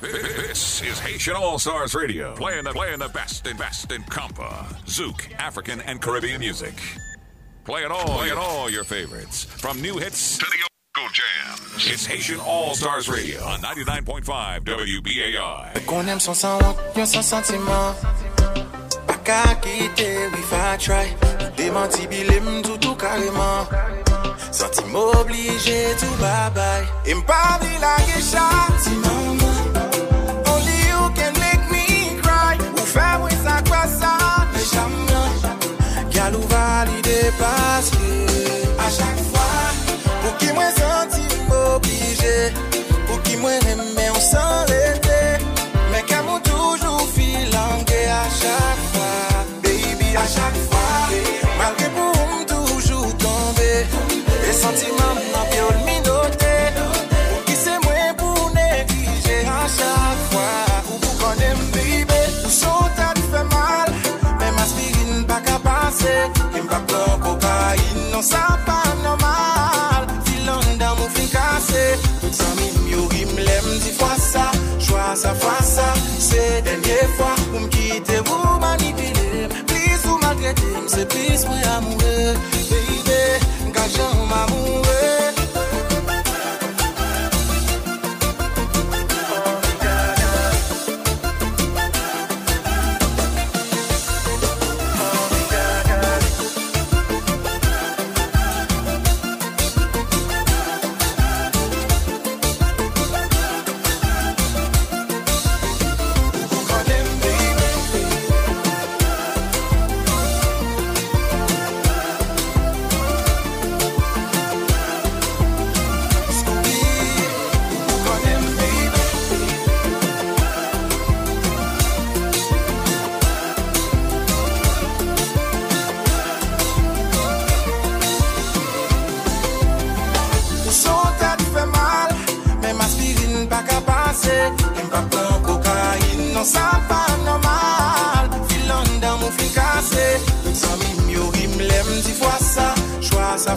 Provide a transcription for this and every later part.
This is Haitian All Stars Radio, playing the playing the best and best in compa, zouk, African and Caribbean music. Playing all, playing all your favorites, from new hits to the old jams. It's Haitian All Stars Radio on 99.5 WBAI. Qu'on aime sans sans honte, sans sentiment. Pas qu'à quitter, we fa try. Démenti, bilim, tout, tout carrément. Sentiment obligé, tout bye bye. Et m'pas la sentiment. se pase A chak fwa Pou ki mwen santi m'oblige Pou ki mwen reme ou san lete Men ka moun toujou filange A chak fwa Baby, a chak fwa Malke pou m toujou tombe E santi Non sa pa normal. Filan dan mou fin kase Tout sa mim yo rim lem di fwa sa Chwa sa fwa sa Se denye fwa Ou mkite ou manipile Plis ou maltrete Mse plis mwe amouwe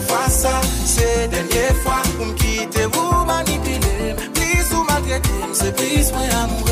fasa fasa Se denye fwa ou mkite ou manipile Plis ou maltrete, mse plis mwen amou.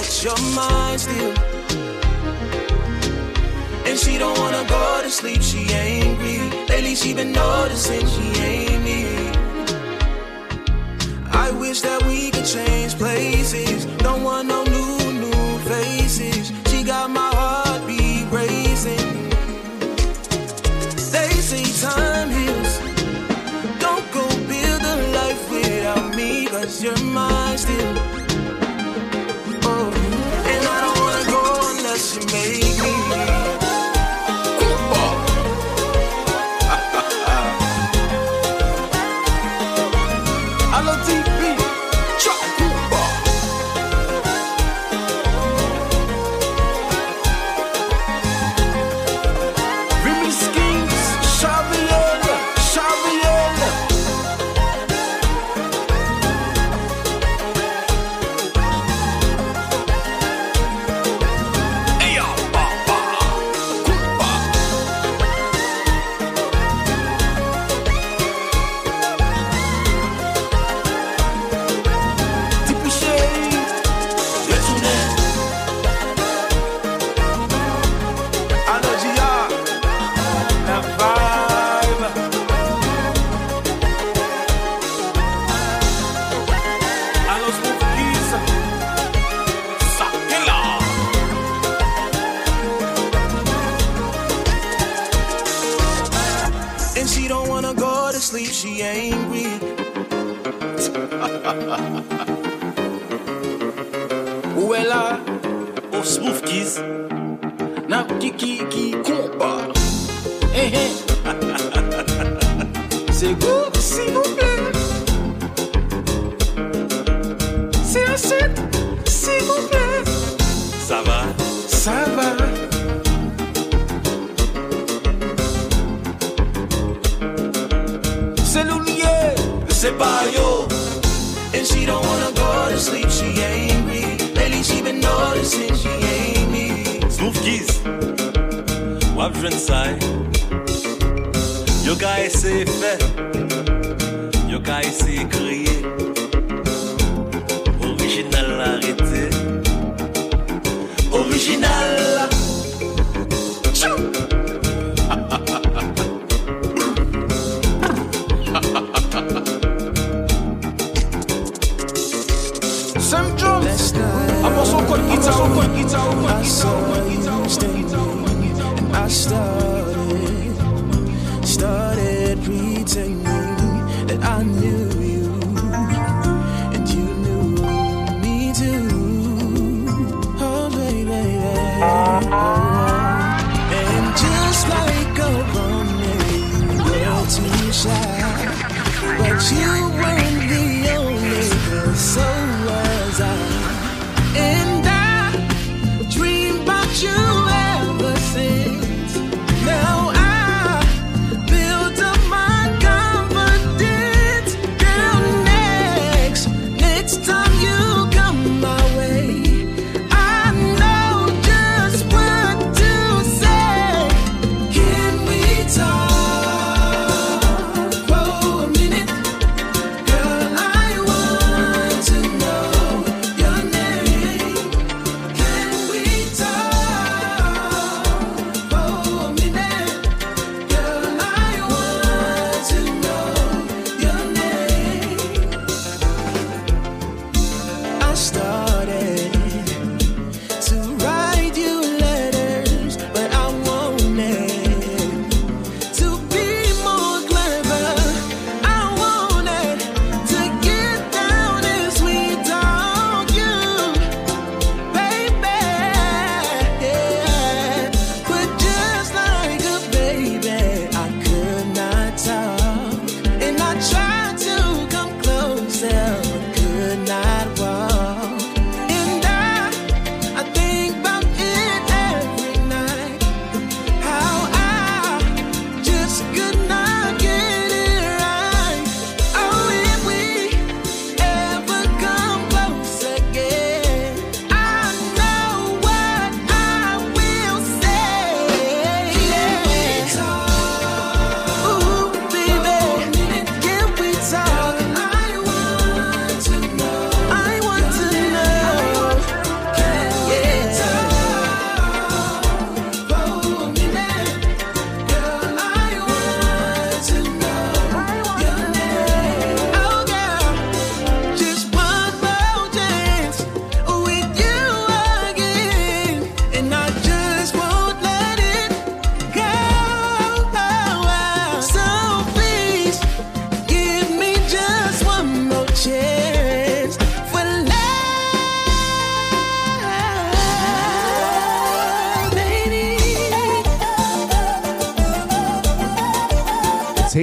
Him that you're still. And she don't wanna go to sleep, she angry. Lately she been noticing she ain't me. I wish that we could change places. Don't want no new, new faces. She got my heartbeat racing. They say time heals. Don't go build a life without me, cause you're mine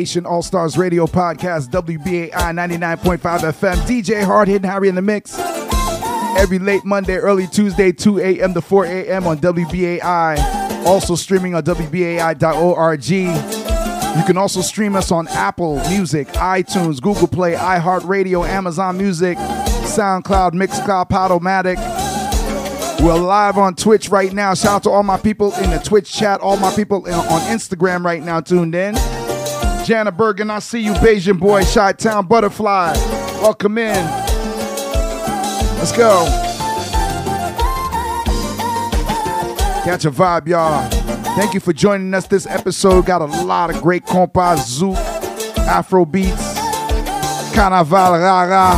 Nation All Stars Radio Podcast, WBAI 99.5 FM. DJ Hard Hitting Harry in the Mix. Every late Monday, early Tuesday, 2 a.m. to 4 a.m. on WBAI. Also streaming on WBAI.org. You can also stream us on Apple Music, iTunes, Google Play, iHeartRadio, Amazon Music, SoundCloud, Mixcloud, Podomatic. We're live on Twitch right now. Shout out to all my people in the Twitch chat, all my people on Instagram right now tuned in. Jana Bergen, I see you, Beijing boy, Chi Town Butterfly. Welcome in. Let's go. Catch a vibe, y'all. Thank you for joining us this episode. Got a lot of great compas, zouk, afro beats, carnaval, rara.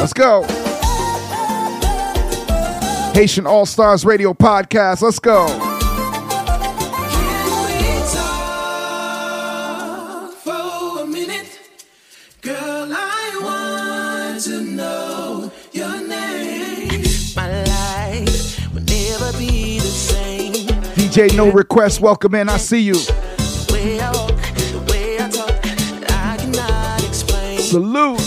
Let's go. Haitian All Stars Radio Podcast. Let's go. DJ No Request, welcome in. I see you. Salute.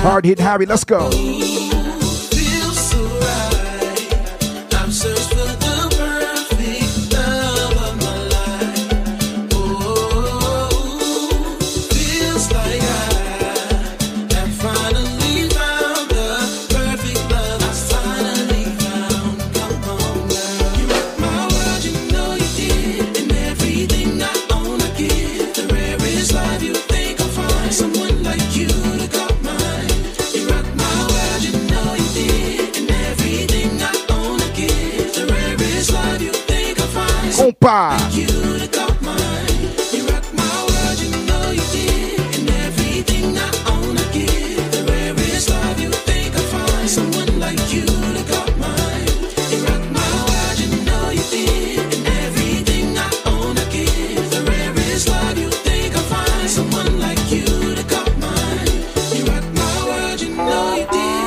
Hard hit Harry, let's go.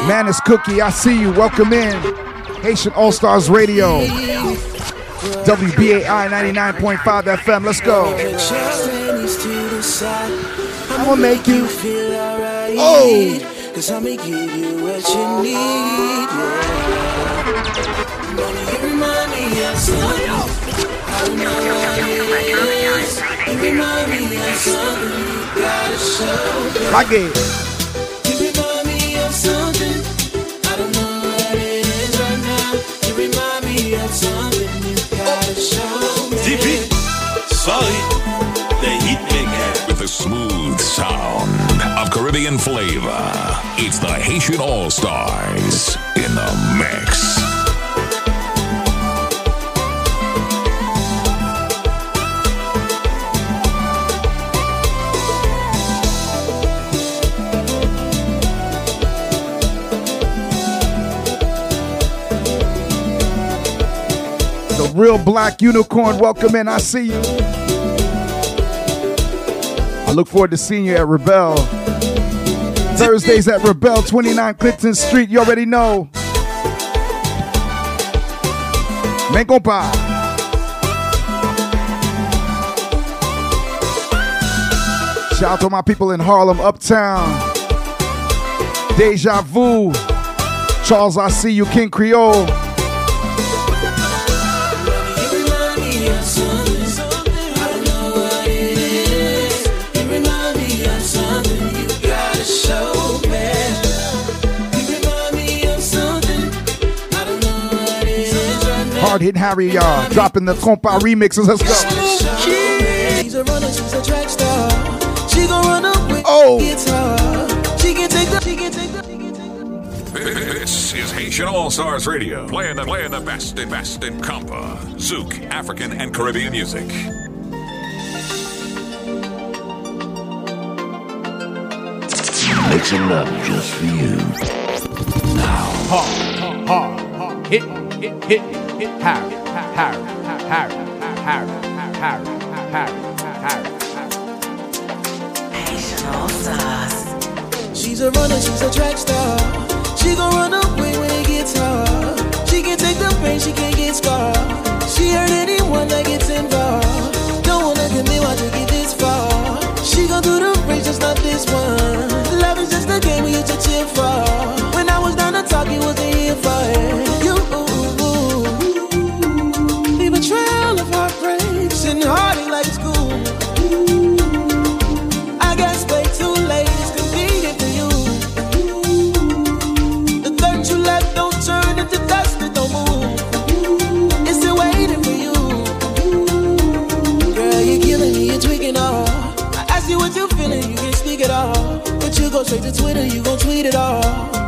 Manus Cookie, I see you. Welcome in. Haitian All Stars Radio. WBAI 99.5 FM. Let's go. I'm gonna make you feel alright. Oh. Cause I'ma give you what you need. Yeah. remind me of something. I know what it is. remind me of something you gotta show. Like it. Sound of Caribbean flavor, it's the Haitian All Stars in the mix. The real black unicorn, welcome in. I see you. I look forward to seeing you at Rebel. Thursdays at Rebel, 29 Clinton Street. You already know. Men compa. Shout out to my people in Harlem, Uptown. Deja Vu. Charles, I see you, King Creole. Hard hitting Harry, y'all. Dropping the compa remixes. Let's go. She's a runner, she's a track star. She gon' run up with oh. guitar. She can take the, she can take the. This is Haitian All Stars Radio, playing the playing the best and best in compa, zouk, African and Caribbean music. Mixing up just for you. Now, hard, hard, hard, hit, hit, hit. Harry, Harry, Harry, Harry, Harry, Harry, Harry. She's a runner, she's a track star. She gon' run away when it gets hard. She can take the pain, she can get scarred. She hurt anyone that gets involved. Don't wanna commit, why take it this far? She gon' do the race, just not this one. Love is just a game we used to cheer for. When I was down to talk, you wasn't here for it. Go straight to Twitter, you gon' tweet it all.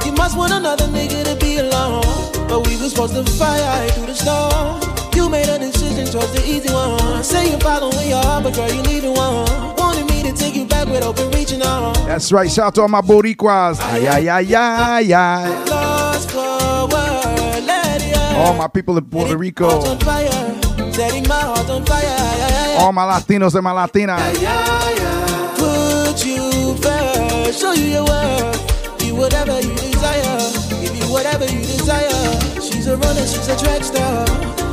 You must want another nigga to be alone. But we was supposed to fire through the storm. You made a decision, chose the easy one. Say you're following your heart, but girl, you leaving one. Wanted me to take you back with open reaching on. That's right. Shout out to all my Boricuas. Ay, ay, ay, ay, ay. Lost forward, let it all my people in Puerto Rico. Setting my heart on fire. All my Latinos and my Latinas. I show you your world. Be whatever you desire. Give you whatever you desire. She's a runner, she's a track star.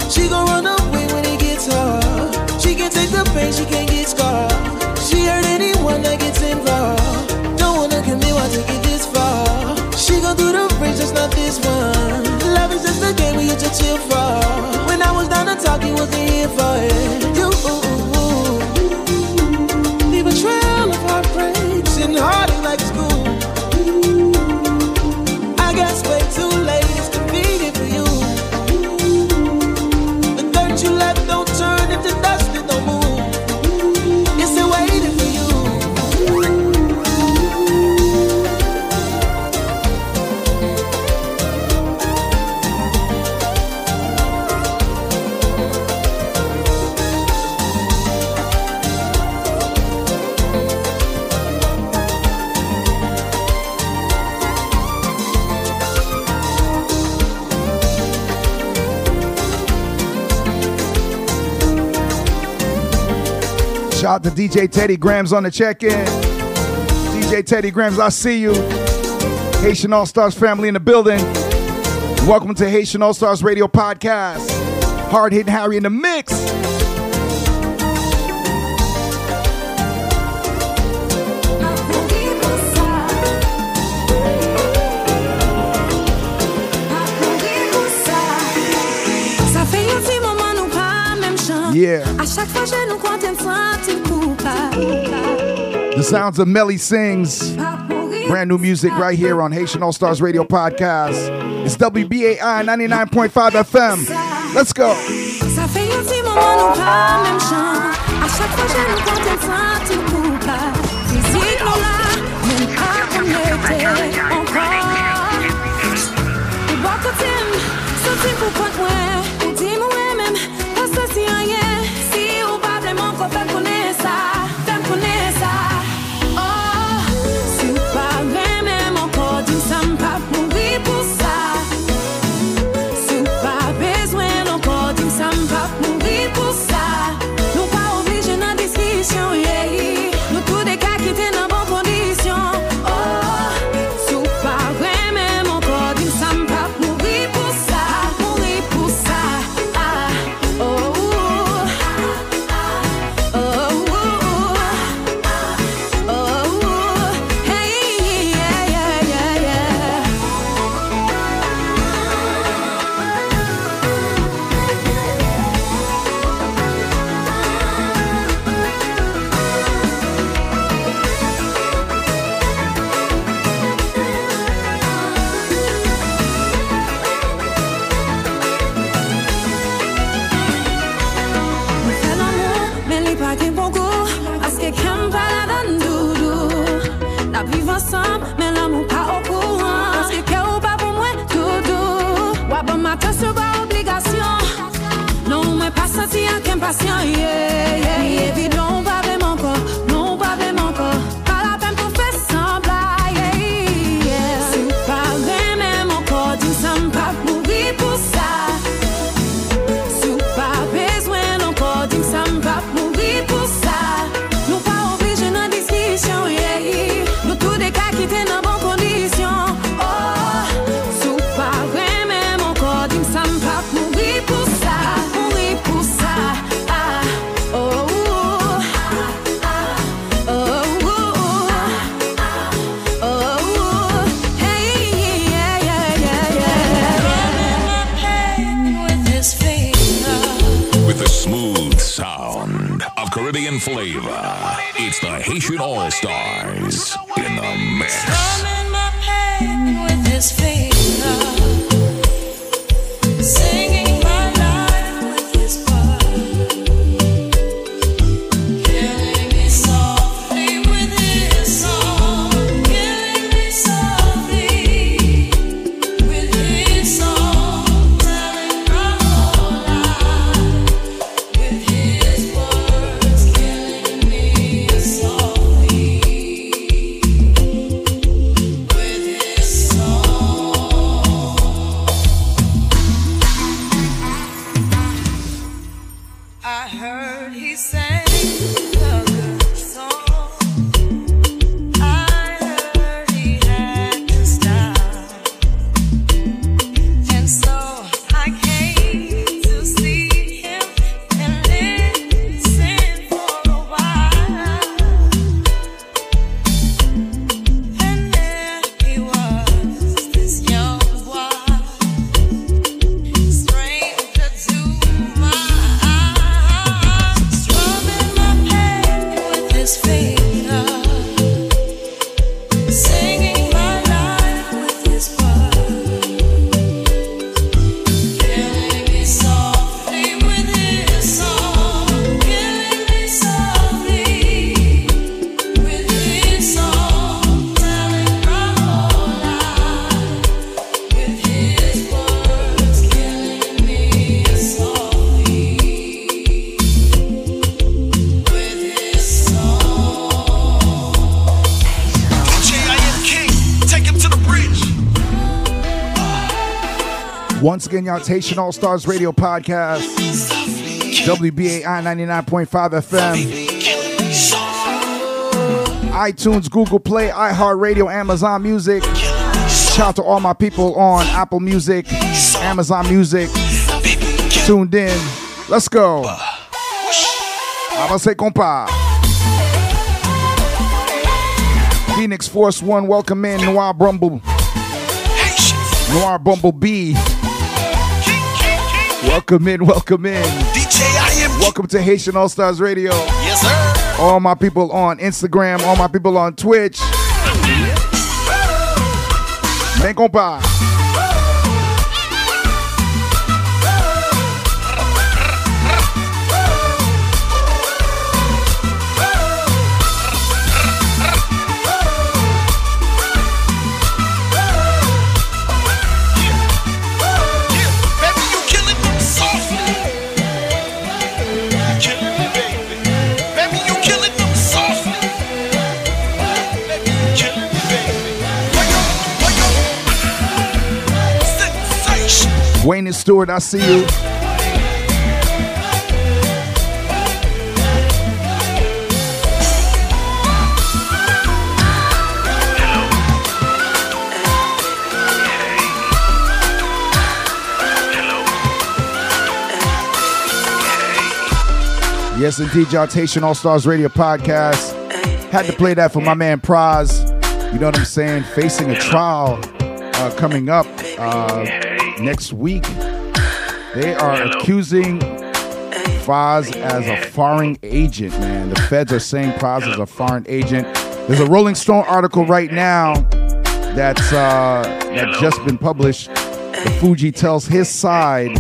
She gon' run away when it gets hard. She can take the pain, she can't get scarred. She hurt anyone that gets involved. Don't wanna commit, why take it this far? She gon' do the bridge, just not this one. Love is just a game we used to chill for. When I was down to talk, he wasn't here for it. You. out to DJ Teddy Grams on the check in. DJ Teddy Grams, I see you. Haitian All Stars family in the building. Welcome to Haitian All Stars Radio Podcast. Hard hitting Harry in the mix. Yeah. The sounds of Melly Sings. Brand new music right here on Haitian All Stars Radio Podcast. It's WBAI 99.5 FM. Let's go. soba obligasyon Non mwen pasanti ak empasyon yeah, yeah. Again, y'all, Haitian All Stars Radio Podcast, WBAI 99.5 FM, iTunes, Google Play, iHeartRadio, Amazon Music. Shout out to all my people on Apple Music, Amazon Music, tuned in. Let's go. Avancez, compa. Phoenix Force One, welcome in. Noir Bumble, Noir Bumblebee. Welcome in, welcome in. D.J.I.M. Welcome to Haitian All Stars Radio. Yes, sir. All my people on Instagram, all my people on Twitch. Ven compa. Stewart, I see you. Yes, indeed. Haitian All Stars Radio Podcast. Had to play that for my man Pras. You know what I'm saying? Facing a trial uh, coming up uh, next week. They are accusing Foz as a foreign agent, man. The feds are saying Foz is a foreign agent. There's a Rolling Stone article right now that's uh, that just been published. The Fugee tells his side.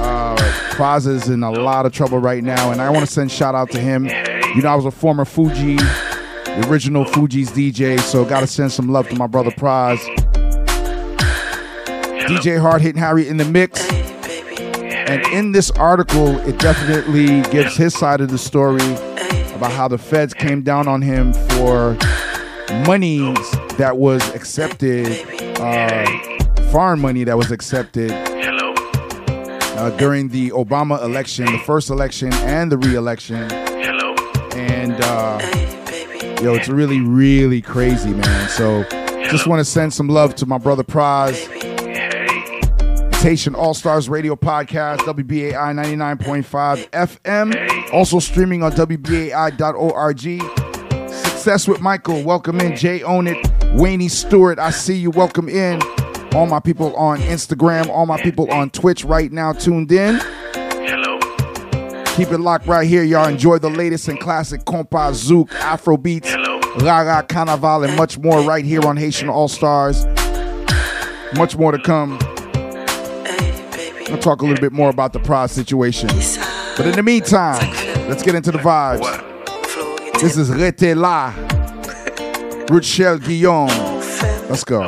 Uh, Foz is in a lot of trouble right now, and I want to send shout out to him. You know, I was a former Fugee, the original Fugees' DJ, so got to send some love to my brother Pras. DJ Hard Hitting Harry in the mix. And in this article, it definitely gives his side of the story about how the feds came down on him for money that was accepted, uh, foreign money that was accepted uh, during the Obama election, the first election and the re-election. And uh, yo, it's really, really crazy, man. So just want to send some love to my brother Pras. Haitian All Stars Radio Podcast, WBAI 99.5 FM. Also streaming on WBAI.org. Success with Michael. Welcome in. Jay Own It. Wayne Stewart. I see you. Welcome in. All my people on Instagram. All my people on Twitch right now tuned in. Hello. Keep it locked right here, y'all. Enjoy the latest and classic compa, zouk, Afro beats, Rara, Carnaval, and much more right here on Haitian All Stars. Much more to come. I'll talk a little bit more about the Pras situation. But in the meantime, let's get into the vibes. This is Rete La, Rochelle Guillaume. Let's go.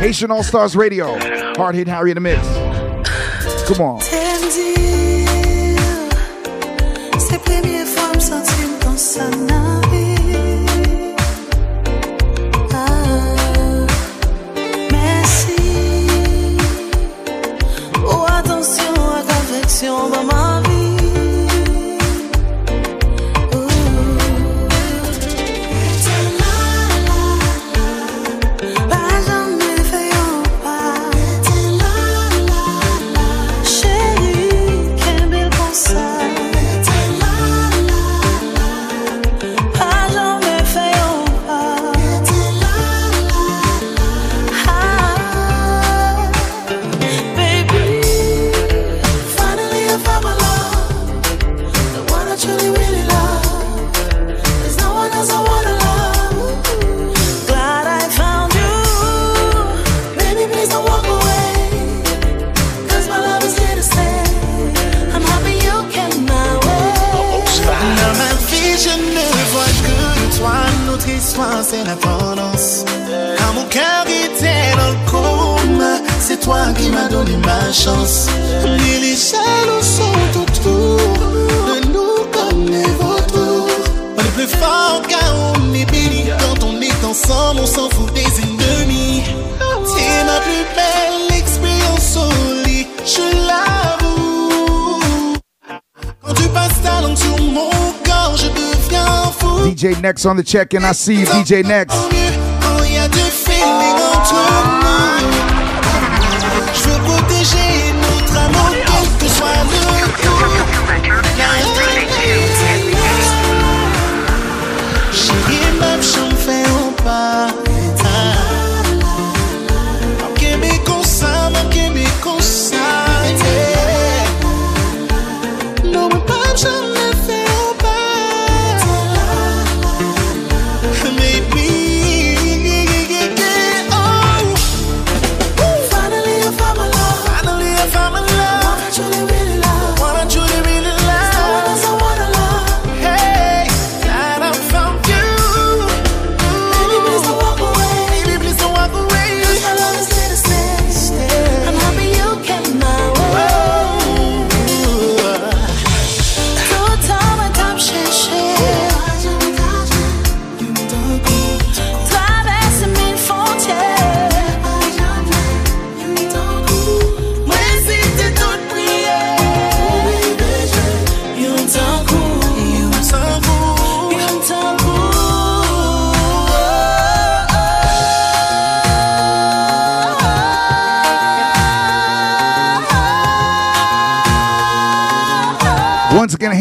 Haitian All Stars Radio, Hard Hit Harry in the Mix. Come on. T'aime dire, c'est première fois me l'affection dans ma vie. Que toi. Notre histoire, c'est la tendance. Quand mon cœur était dans le coma, c'est toi qui m'as donné ma chance. Les jaloux sont autour de nous comme les vautours. On est plus fort car on est béni. Quand on est ensemble, on s'en fout des ennemis. C'est ma plus belle expérience au je l'avoue. DJ Next on the check and I see you, DJ Next.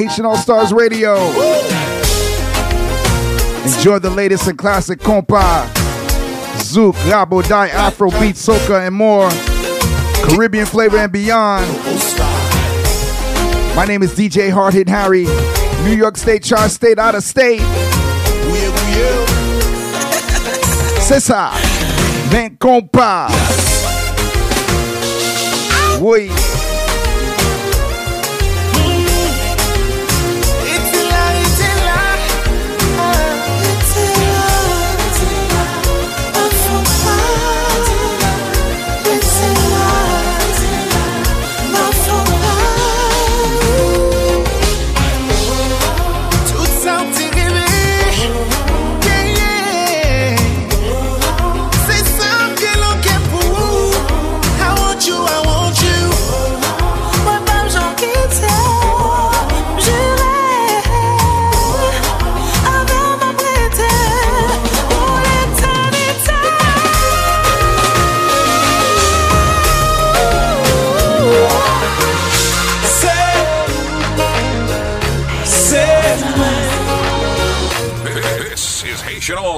Haitian All Stars Radio. Enjoy the latest and classic compa, Zouk, Rabo, Die, Afro, Beat, Soca, and more. Caribbean flavor and beyond. My name is DJ Hard Hit Harry, New York State, Tri State, out of state. C'est ça. Compa. Oui.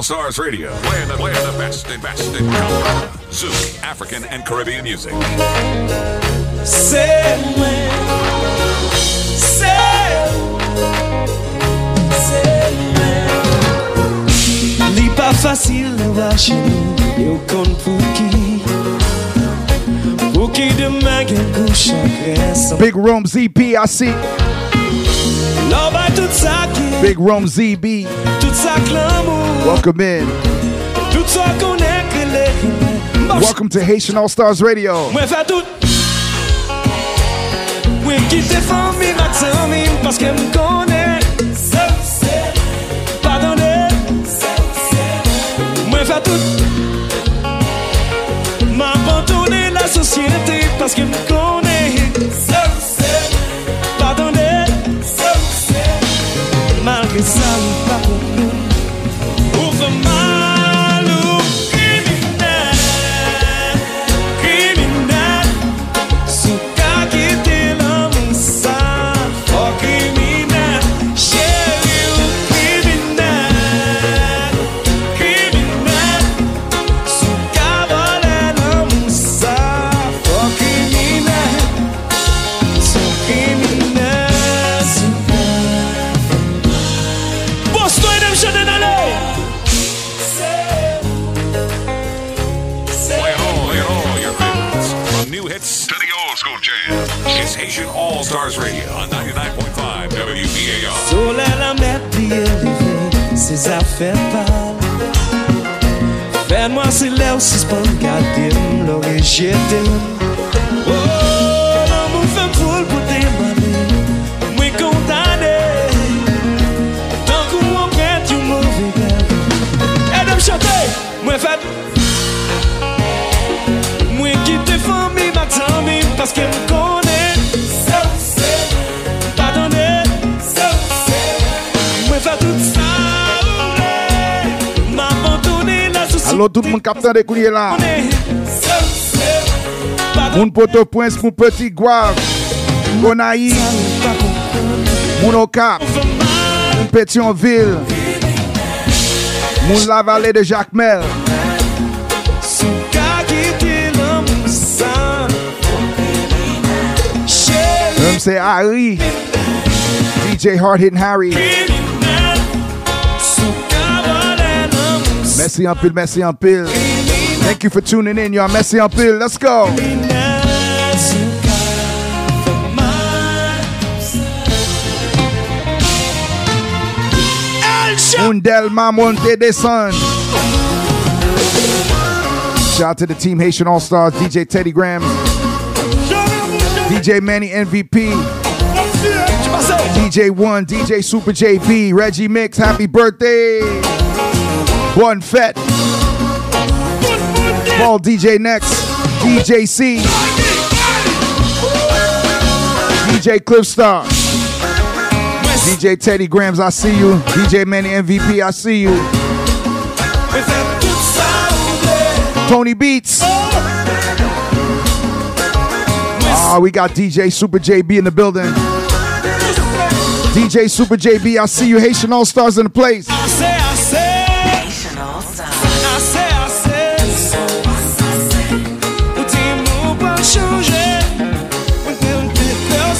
Stars Radio, playing the, playing the best and best in compa, Zouk, African and Caribbean music. C'est moi, c'est, c'est moi. Li pa fasil nan wache nou Yo kon pou ki Pou ki deman gen kou chakre Big Room ZB, I see. Lò tout sa ki Big Room ZB. Tout sa klamou Welcome in. Tout sa konen krele Mwen Welcome to Haitian All Stars Radio. Mwen fè tout. Mwen kite fami mak zami Paske m konen Pardonne. Mwen fè tout. M abandonne la sosyete Paske m konen Malgré sa m lè ou sispan gade m, lò rejete m O, nan mou fèm pou l pou te mwane Mwen kontane Tankou mwen prent yon mouve gade Edèm eh, chante, mwen fèt Mwen kite fami, mwen tami, paske m kontane Allo tout moun kapten de kouye la Moun poto pwens moun peti gwav Konayi Moun okap Moun Petionville Moun la vale de Jacmel. Mse Harry DJ Hardin Harry. Merci en pile, merci en pile. Thank you for tuning in, y'all. Merci en pile. Let's go. chante Mundel Mamonte Deson. Shout out to the team Haitian All Stars, DJ Teddy Graham, DJ Manny MVP, DJ One, DJ Super JB, Reggie Mix, happy birthday. One Fett, Paul DJ Next, DJ C, DJ Cliffstar, DJ Teddy Grams, I see you. DJ Manny MVP, I see you. Tony Beats. Ah, we got DJ Super JB in the building. DJ Super JB, I see you. Haitian All Stars in the place.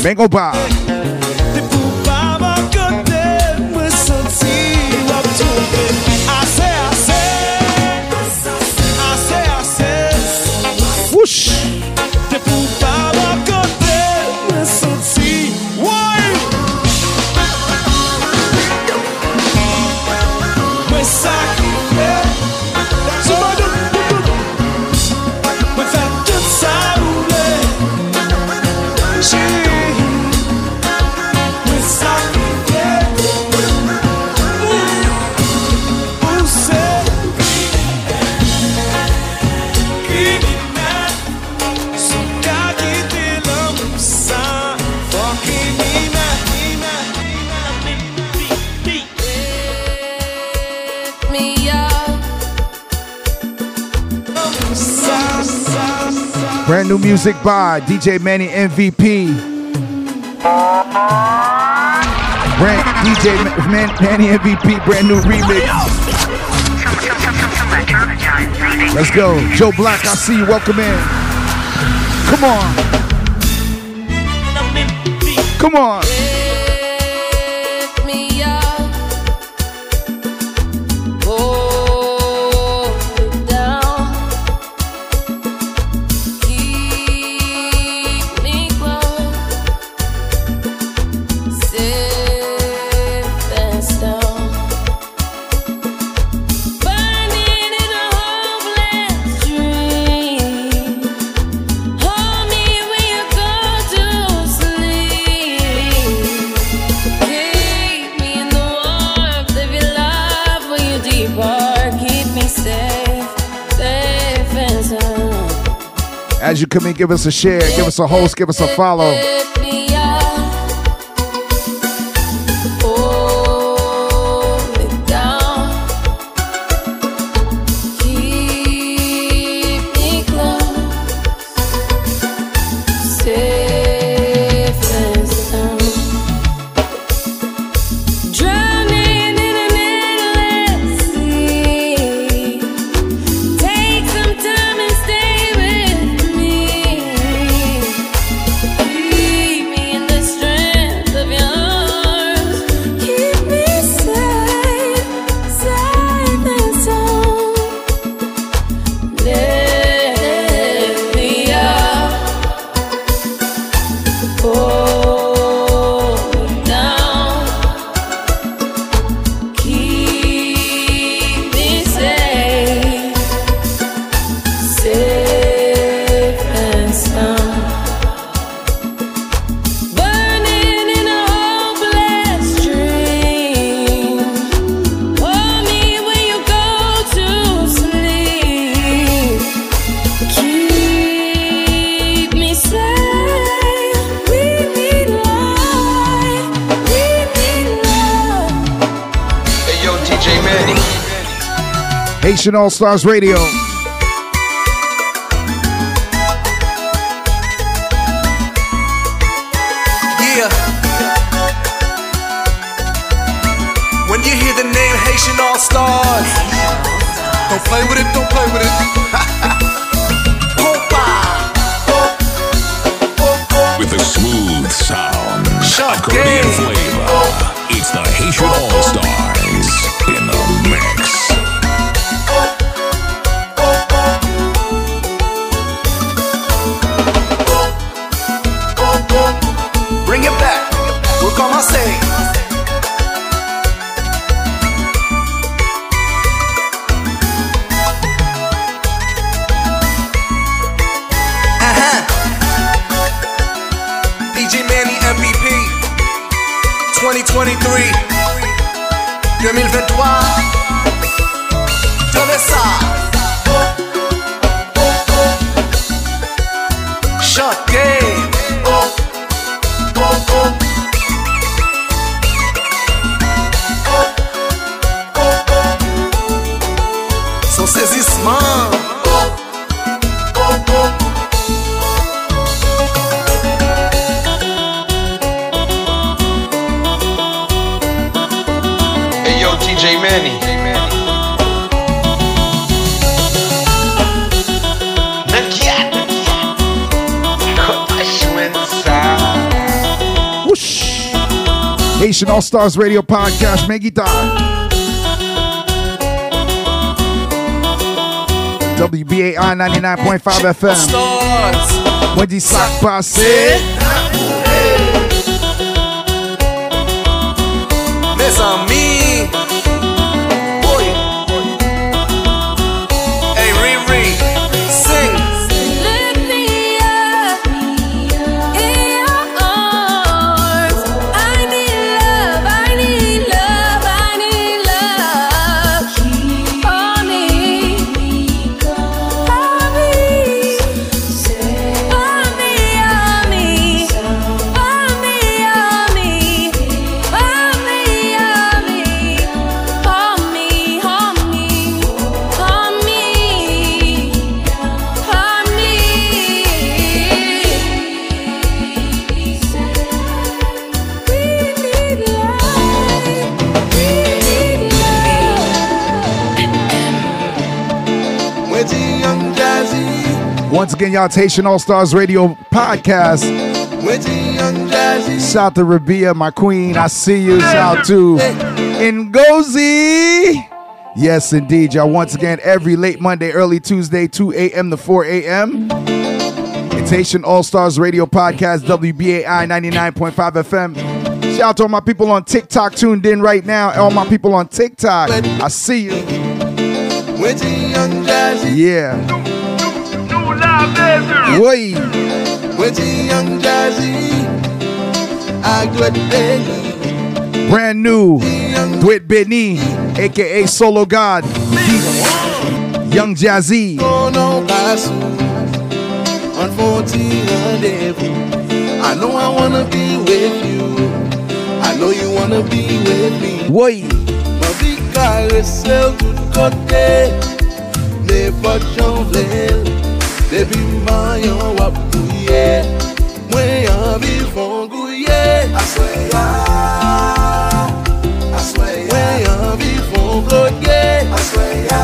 Vem, compadre. Music by DJ Manny MVP. Brand DJ Man, Manny MVP, brand new remix. Let's go. Joe Black, I see you. Welcome in. Come on. Come on. As you come in, give us a share, give us a host, give us a follow. Haitian All Stars Radio. Yeah. When you hear the name Haitian All Stars, don't play with it, don't play with it. cumplió mil veces. Haitian All Stars Radio Podcast, mes guitares. WBAI 99.5 FM. Wendy Sock Passé. Mes amis Once again, y'all, it's Haitian All Stars Radio Podcast. Shout to Rabia, my queen. I see you. Shout to Ngozi. Yes, indeed, y'all. Once again, every late Monday, early Tuesday, 2 a.m. to 4 a.m. It's Haitian All Stars Radio Podcast, WBAI 99.5 FM. Shout out to all my people on TikTok tuned in right now. All my people on TikTok. I see you. Yeah. Woi. Brand new Dwight Benny, aka Solo God. Young Jazzy. I know I wanna be with you. I know you wanna be with me. Woi. Ma vie caressée. Depi mayon wap kouye Mwen anvi fon kouye. Aswaya Aswaya Mwen anvi fon kouye Aswaya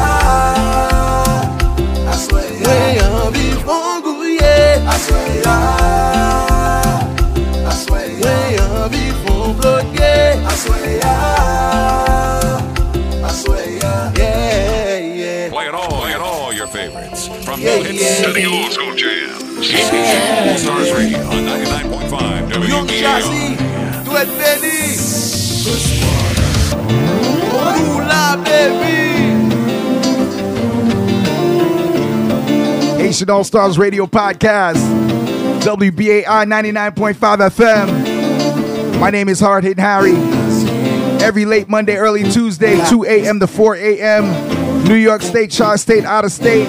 Aswaya Mwen anvi fon kouye. Aswaya Jams. Haitian All Stars Radio on 99.5 Young WBAI. Jazzy, do it, baby. Lula, baby. Haitian All Stars Radio Podcast, WBAI 99.5 FM. My name is Hard Hitting Harry. Every late Monday, early Tuesday, 2 a.m. to 4 a.m. New York State, Tri State, out of state.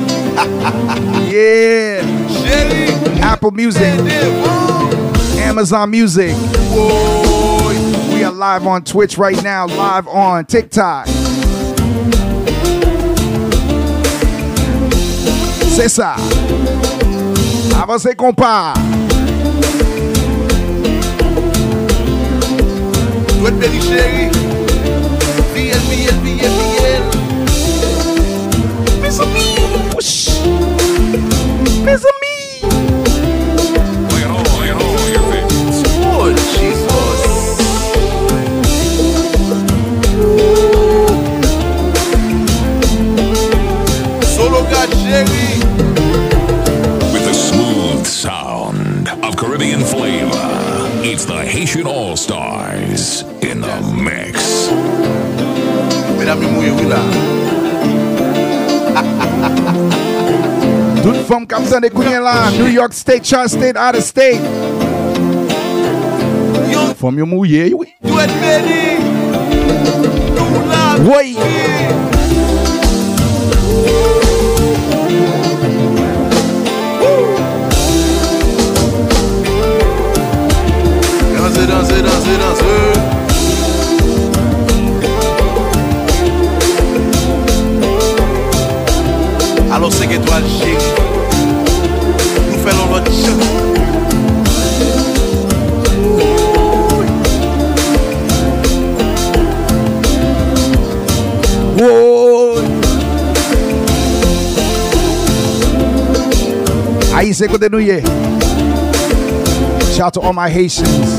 yeah. Apple Music, Amazon Music. We are live on Twitch right now, live on TikTok. C'est ça. Avancez, compas. Douette Béni chéri. Mes amis. Playing all, playing all your favorites. Oh, Jesus. Solo God. With the smooth sound of Caribbean flavor, it's the Haitian All Stars in the mix. Mesdames, messieurs, Toute femme comme ça de Kounia là. New York State, Tri-State, out of state. Yo, Femme yo mouillé, oui. Douette Béni. Nous là. Oui. Dansez, dansez, dansez, dansez. Alors 5 étoiles chéri. Nous New Year. Shout out to all my Haitians.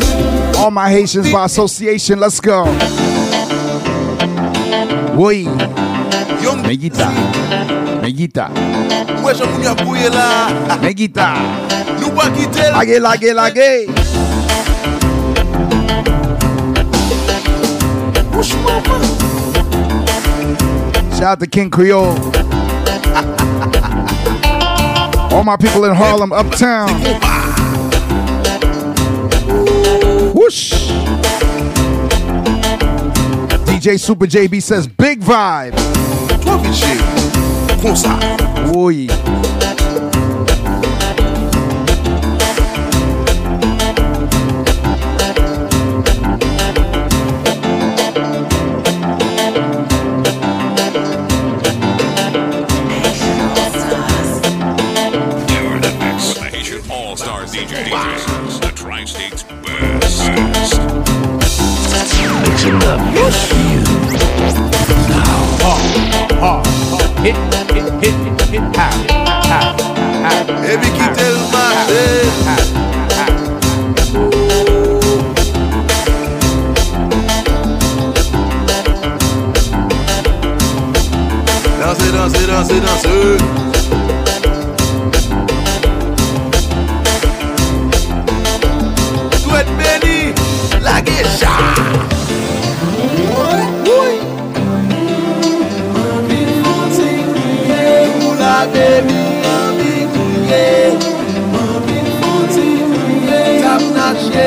All my Haitians by association. Let's go. Young Megita. Megita. Ouais, j'en mouni à bouiller là. Megita. Nous pas quitter là. Lage, lage, lage. Shout out to King Creole. All my people in Harlem, uptown. Whoosh. DJ Super JB says big vibe. Toi, vite hit, hit, hit, hit, ha, ha, ha, Et puis quitter le marché. Dansez,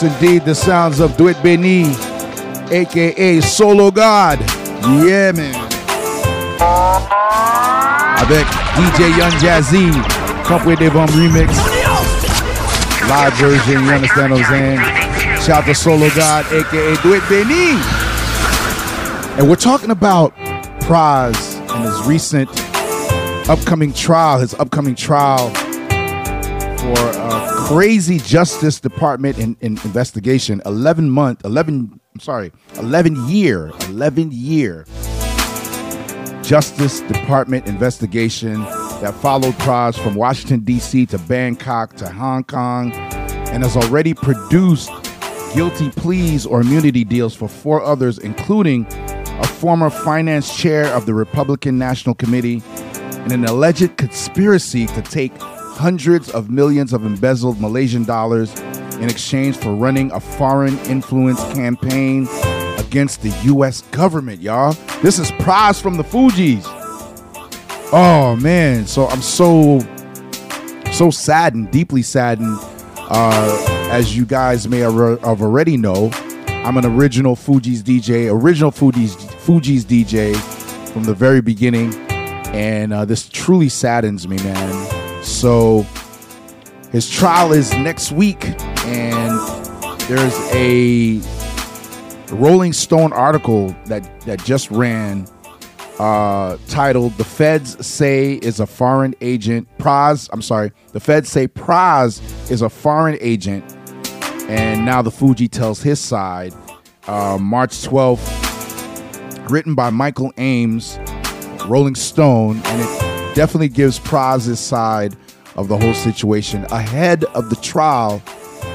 Yes, indeed, the sounds of Duet Beni, aka Solo God. Yeah, man. Avec DJ Young Jazzy, Couple des Bombs remix. Live version, you understand what I'm saying? Shout out to Solo God, aka Duet Beni. And we're talking about Pras and his recent upcoming trial, his upcoming trial for a crazy Justice Department in, in investigation. 11 month, 11, I'm sorry, 11 year, 11 year Justice Department investigation that followed Pras from Washington, D.C. to Bangkok to Hong Kong and has already produced guilty pleas or immunity deals for four others, including a former finance chair of the Republican National Committee in an alleged conspiracy to take hundreds of millions of embezzled Malaysian dollars in exchange for running a foreign influence campaign against the U.S. government, y'all. This is Pras from the Fugees. Oh man, so I'm so so saddened, deeply saddened. Uh, as you guys may have already know, I'm an original Fugees DJ, original Fugees Fugees DJ from the very beginning, and uh, this truly saddens me, man. So his trial is next week, and there's a Rolling Stone article that that just ran uh, titled "The Feds Say is a Foreign Agent." Pras, I'm sorry, the Feds say Pras is a foreign agent, and now the Fugee tells his side. Uh, March 12th, written by Michael Ames, Rolling Stone, and it definitely gives Pras his side of the whole situation ahead of the trial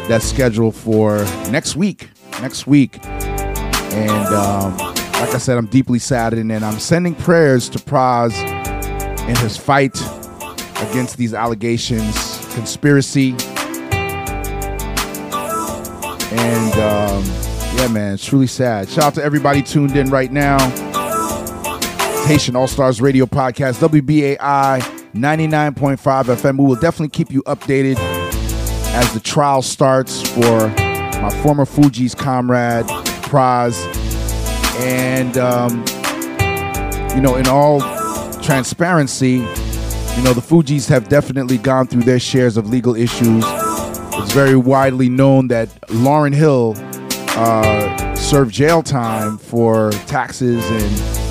that's scheduled for next week. Next week. And um, like I said, I'm deeply saddened and I'm sending prayers to Pras in his fight against these allegations, conspiracy. And um, yeah, man, it's truly sad. Shout out to everybody tuned in right now. Haitian All Stars Radio Podcast, WBAI 99.5 FM. We will definitely keep you updated as the trial starts for my former Fugees' comrade, Pras. And, um, you know, in all transparency, you know, the Fugees have definitely gone through their shares of legal issues. It's very widely known that Lauryn Hill uh, served jail time for taxes, and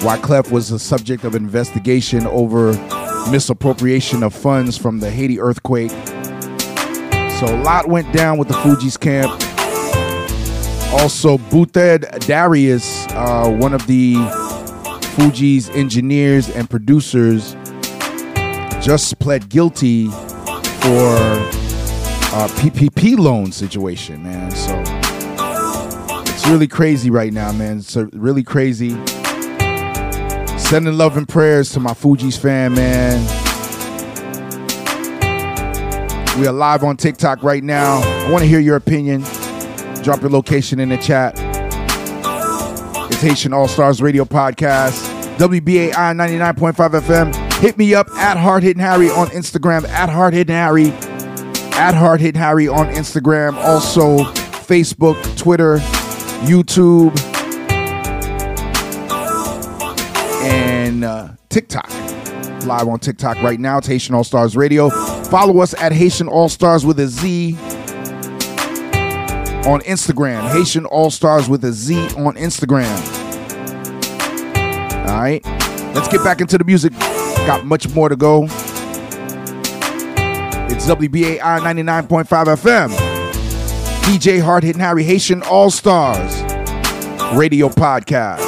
Wyclef was the subject of investigation over misappropriation of funds from the Haiti earthquake. So a lot went down with the Fugees' camp. Also, Buted Darius, uh, one of the Fugees' engineers and producers, just pled guilty for uh, PPP loan situation, man. So it's really crazy right now, man. It's really crazy. Sending love and prayers to my Fugees fan, man. We are live on TikTok right now. I want to hear your opinion. Drop your location in the chat. It's Haitian All Stars Radio Podcast, WBAI 99.5 FM. Hit me up at Hard Hitting Harry on Instagram, at Hard Hitting Harry, at Hard Hitting Harry on Instagram. Also, Facebook, Twitter, YouTube, and uh, TikTok. Live on TikTok right now. It's Haitian All Stars Radio. Follow us at Haitian All Stars with a Z on Instagram. Haitian All Stars with a Z on Instagram. All right. Let's get back into the music. Got much more to go. It's WBAI 99.5 FM. DJ Hard Hitting Harry Haitian All Stars Radio Podcast.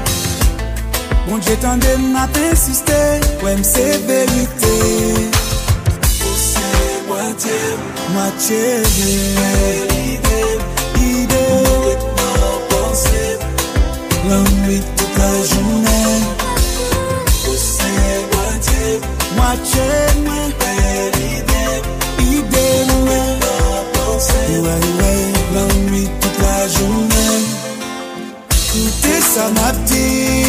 Bon dje tende m ap insistè, wèm se verite Ou se mwatyèm, mwatyèm Mwen idèm, idèm Mwen wèk nan pansèm L'anouit tout la jounèm Ou se mwatyèm, mwatyèm Mwen idèm, idèm Mwen wèk nan pansèm L'anouit tout la jounèm Koute sa map di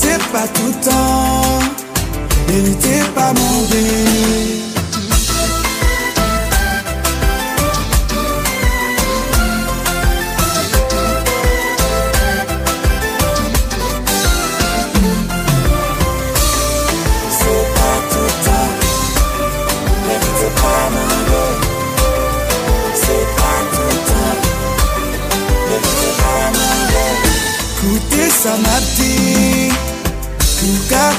c'est pas tout le temps. Vérité pas mon dé C'est pas tout le temps. Vérité pas mon dé C'est pas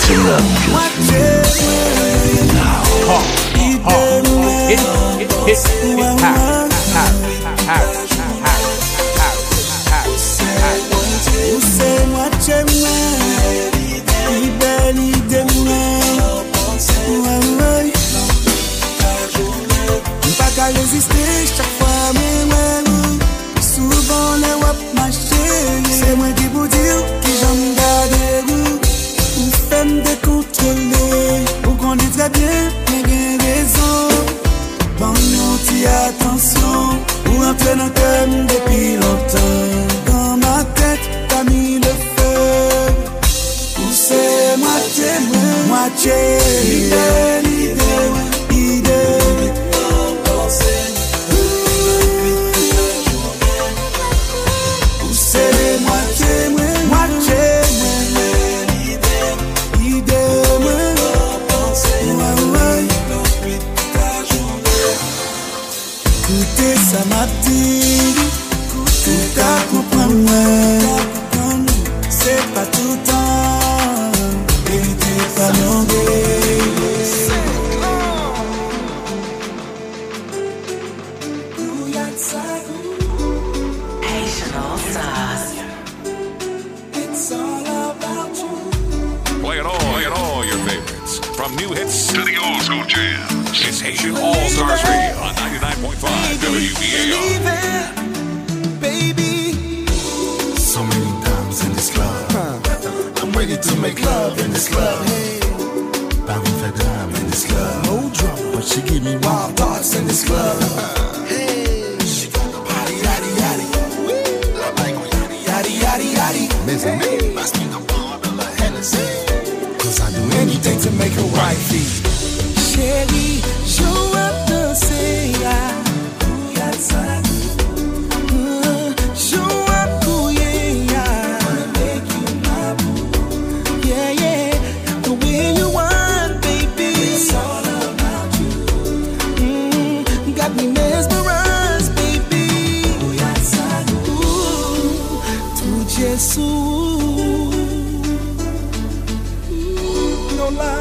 Make some love, C'est я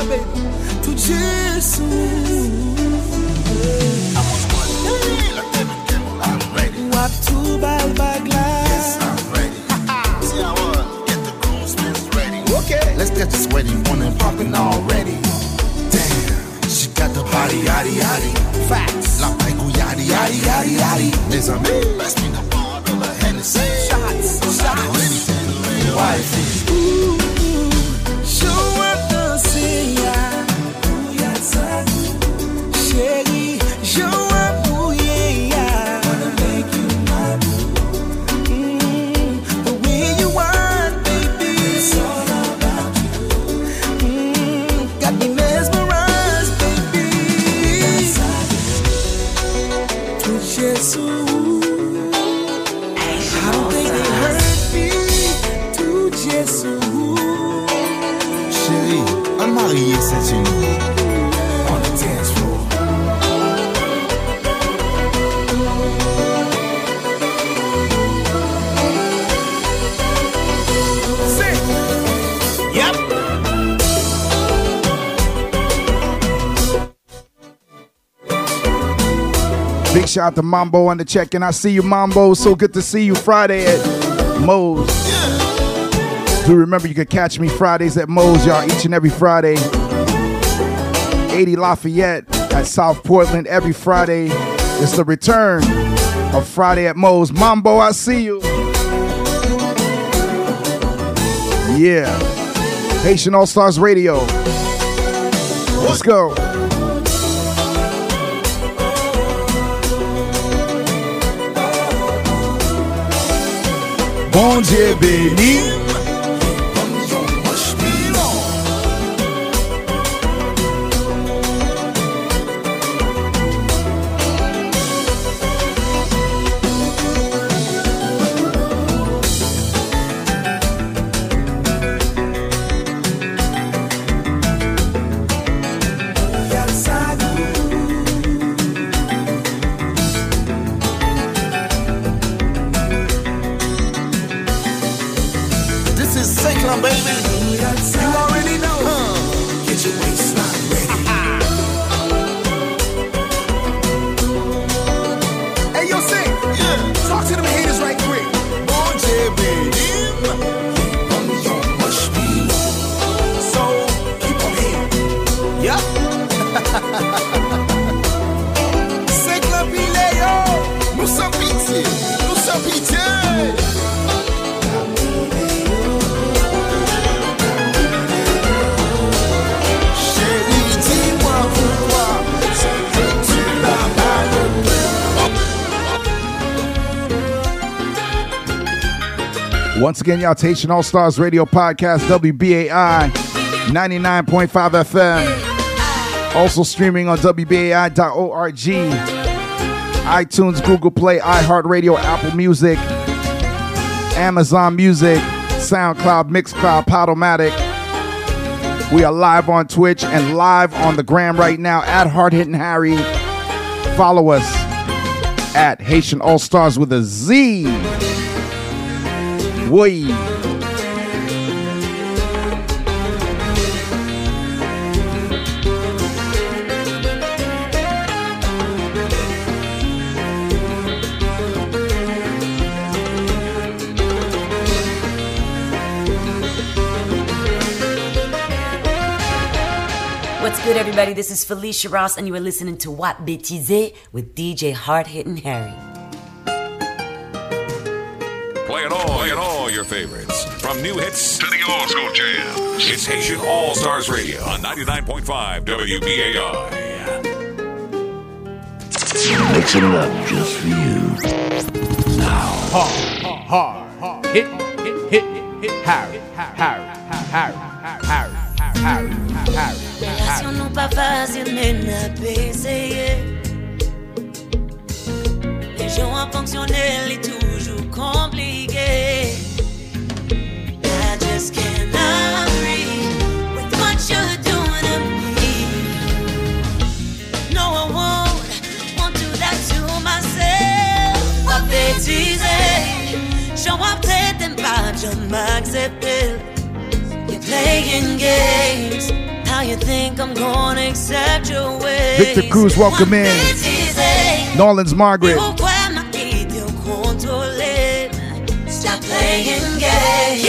Baby. Tu Jesus. Watu balbagla. See how uh, get the ready. Okay, let's get this wedding on and popping already. Damn, she got the body, yaddy, yaddy. Facts. La bango, yaddy, yaddy, yaddy, yaddy. Mes amis, pass me the bottle of Hennessy. Shots, shots. To wifey. Je shout out to Mambo on the check and I see you, Mambo. So good to see you Friday at Moe's. Do remember you can catch me Fridays at Moe's, y'all, each and every Friday. 80 Lafayette at South Portland every Friday. It's the return of Friday at Moe's. Mambo, I see you. Yeah. Haitian All Stars Radio. Let's go. Bom dia, Benin again, y'all, Haitian All Stars Radio Podcast, WBAI 99.5 FM. Also streaming on WBAI.org, iTunes, Google Play, iHeartRadio, Apple Music, Amazon Music, SoundCloud, Mixcloud, Podomatic. We are live on Twitch and live on the gram right now at Hard Hitting Harry. Follow us at Haitian All Stars with a Z. Woi. What's good, everybody? This is Felicia Ross, and you are listening to What Bêtise with DJ Hard Hitting Harry. Favorites. From new hits to the old school jams. It's Haitian All Stars Radio on 99.5 WBAI. Mixing it up just for you. Hard, hard, hard. Hit, hit, hit, hit, Harry, Harry, Harry, Harry, Harry, Harry, Harry. Relasyon nou pa fazil men ap eseye Rejon an fonksyonne li toujou komplike I just cannot breathe with what you're doing to me. No, I won't, won't do that to myself. What bêtise Show up tête and pas jamais accepter You're playing games. How you think I'm gonna accept your Victor Cruz, welcome in. Nolan's Margaret. Pourquoi m'a quitté au contrôler Stop playing games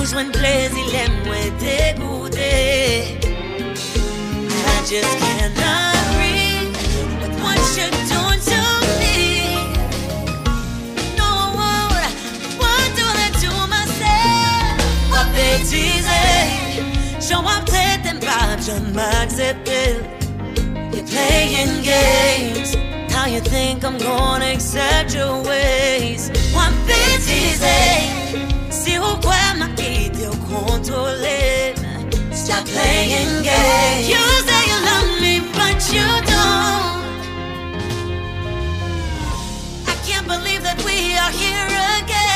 Comme si vous jouez un plaisir, I just cannot breathe with what you're doing to me. No, I won't, won't do myself. What bêtise, show up tête and pas jamais accepter. You're playing games. How you think I'm gonna accept your ways? What bêtise, si ou quoi m'a controlling. Stop playing games. You say you love me, but you don't. I can't believe that we are here again.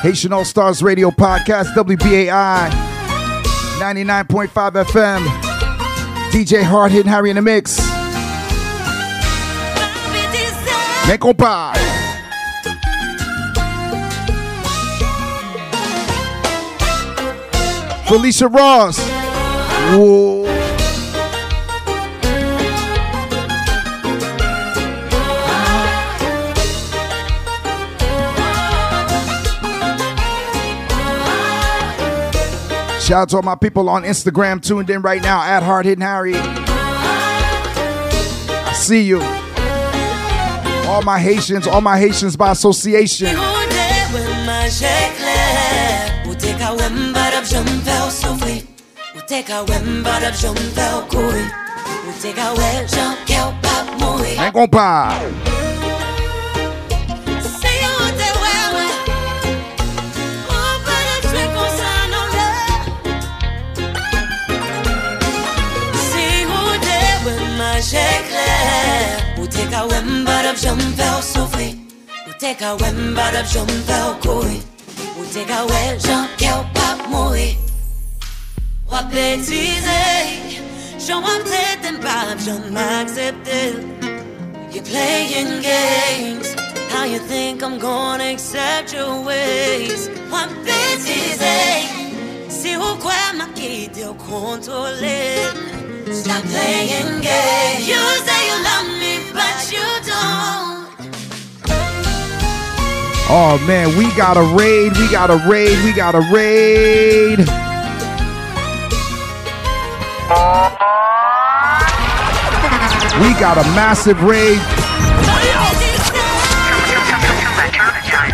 Haitian All Stars Radio Podcast, WBAI 99.5 FM. DJ Hard Hitting Harry in the mix. Mais qu'on. Felicia Ross. Whoa. Shout out to all my people on Instagram tuned in right now at Hard Hitting Harry. I see you. All my Haitians, all my Haitians by association. Ou te ka badab jom fel soufri Ou te ka wem badab jom fel koui Ou te ka wel jan kel pap moui Wap betize Jom wap tete pap jom aksepte You're playing games. How you think I'm gonna accept your ways? Wap betize Si ou kwa ma kite ou kontrole Stop playing games. You say you love me Oh man, we got a raid, we got a raid, we got a raid. We got a massive raid.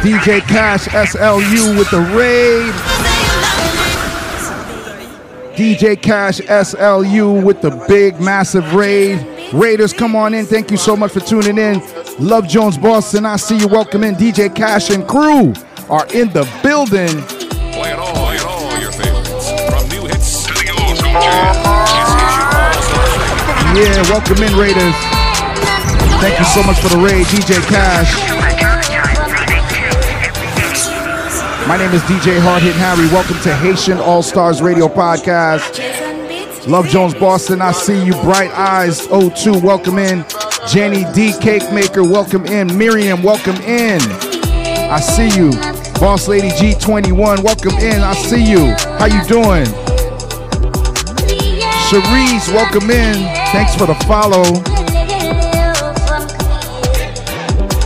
DJ Cash SLU with the raid. DJ Cash SLU with the big massive raid. Raiders, come on in. Thank you so much for tuning in. Love Jones Boston. I see you. Welcome in. DJ Cash and crew are in the building. Playing all, playing all your favorites. From new hits to the old school jams. It's Haitian All Stars Radio. Yeah, welcome in, Raiders. Thank you so much for the raid, DJ Cash. My name is DJ Hard Hit Harry. Welcome to Haitian All Stars Radio Podcast. Love Jones Boston. I see you. Bright Eyes 02. Welcome in. Jenny D Cake Maker. Welcome in. Miriam. Welcome in. I see you. Boss Lady G21. Welcome in. I see you. How you doing? Cherise, welcome in. Thanks for the follow.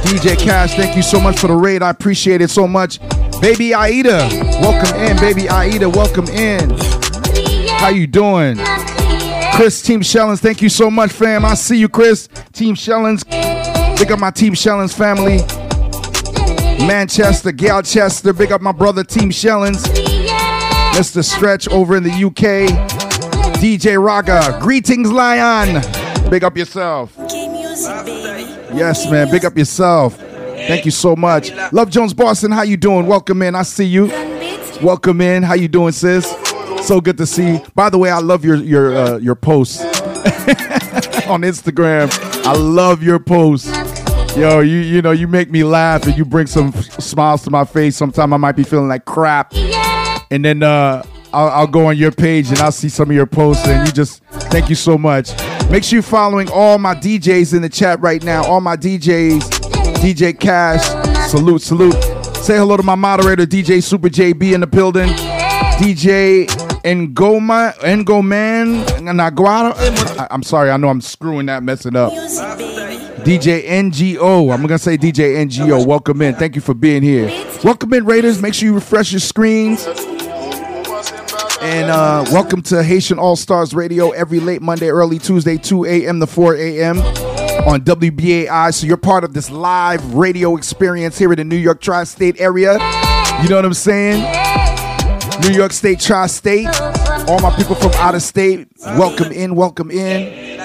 DJ Cash, thank you so much for the raid. I appreciate it so much. Baby Aida, welcome in. Baby Aida, welcome in. How you doing? Chris Team Shellens, thank you so much, fam. I see you, Chris. Team Shellens. Big up my Team Shellens family. Manchester, Galchester. Big up my brother, Team Shellens. Mr. Stretch over in the UK. DJ Raga. Greetings, Lion. Big up yourself. Yes, man. Big up yourself. Thank you so much. Love Jones Boston. How you doing? Welcome in. I see you. Welcome in. How you doing, sis? So good to see. By the way, I love your your uh, your posts on Instagram. I love your posts. Yo, you you know you make me laugh and you bring some smiles to my face. Sometimes I might be feeling like crap, and then uh, I'll, I'll go on your page and I'll see some of your posts and you just thank you so much. Make sure you're following all my DJs in the chat right now. All my DJs, DJ Cash, salute, salute. Say hello to my moderator, DJ Super JB in the building. DJ Ngoma, Ngoman, Naguara. I'm sorry, I know I'm screwing that, messing up. DJ NGO. I'm gonna say DJ NGO. Welcome in. Thank you for being here. Welcome in, Raiders. Make sure you refresh your screens. And uh, welcome to Haitian All Stars Radio every late Monday, early Tuesday, 2 a.m. to 4 a.m. on WBAI. So you're part of this live radio experience here in the New York tri state area. You know what I'm saying? New York State, tri state. All my people from out of state, welcome in, welcome in.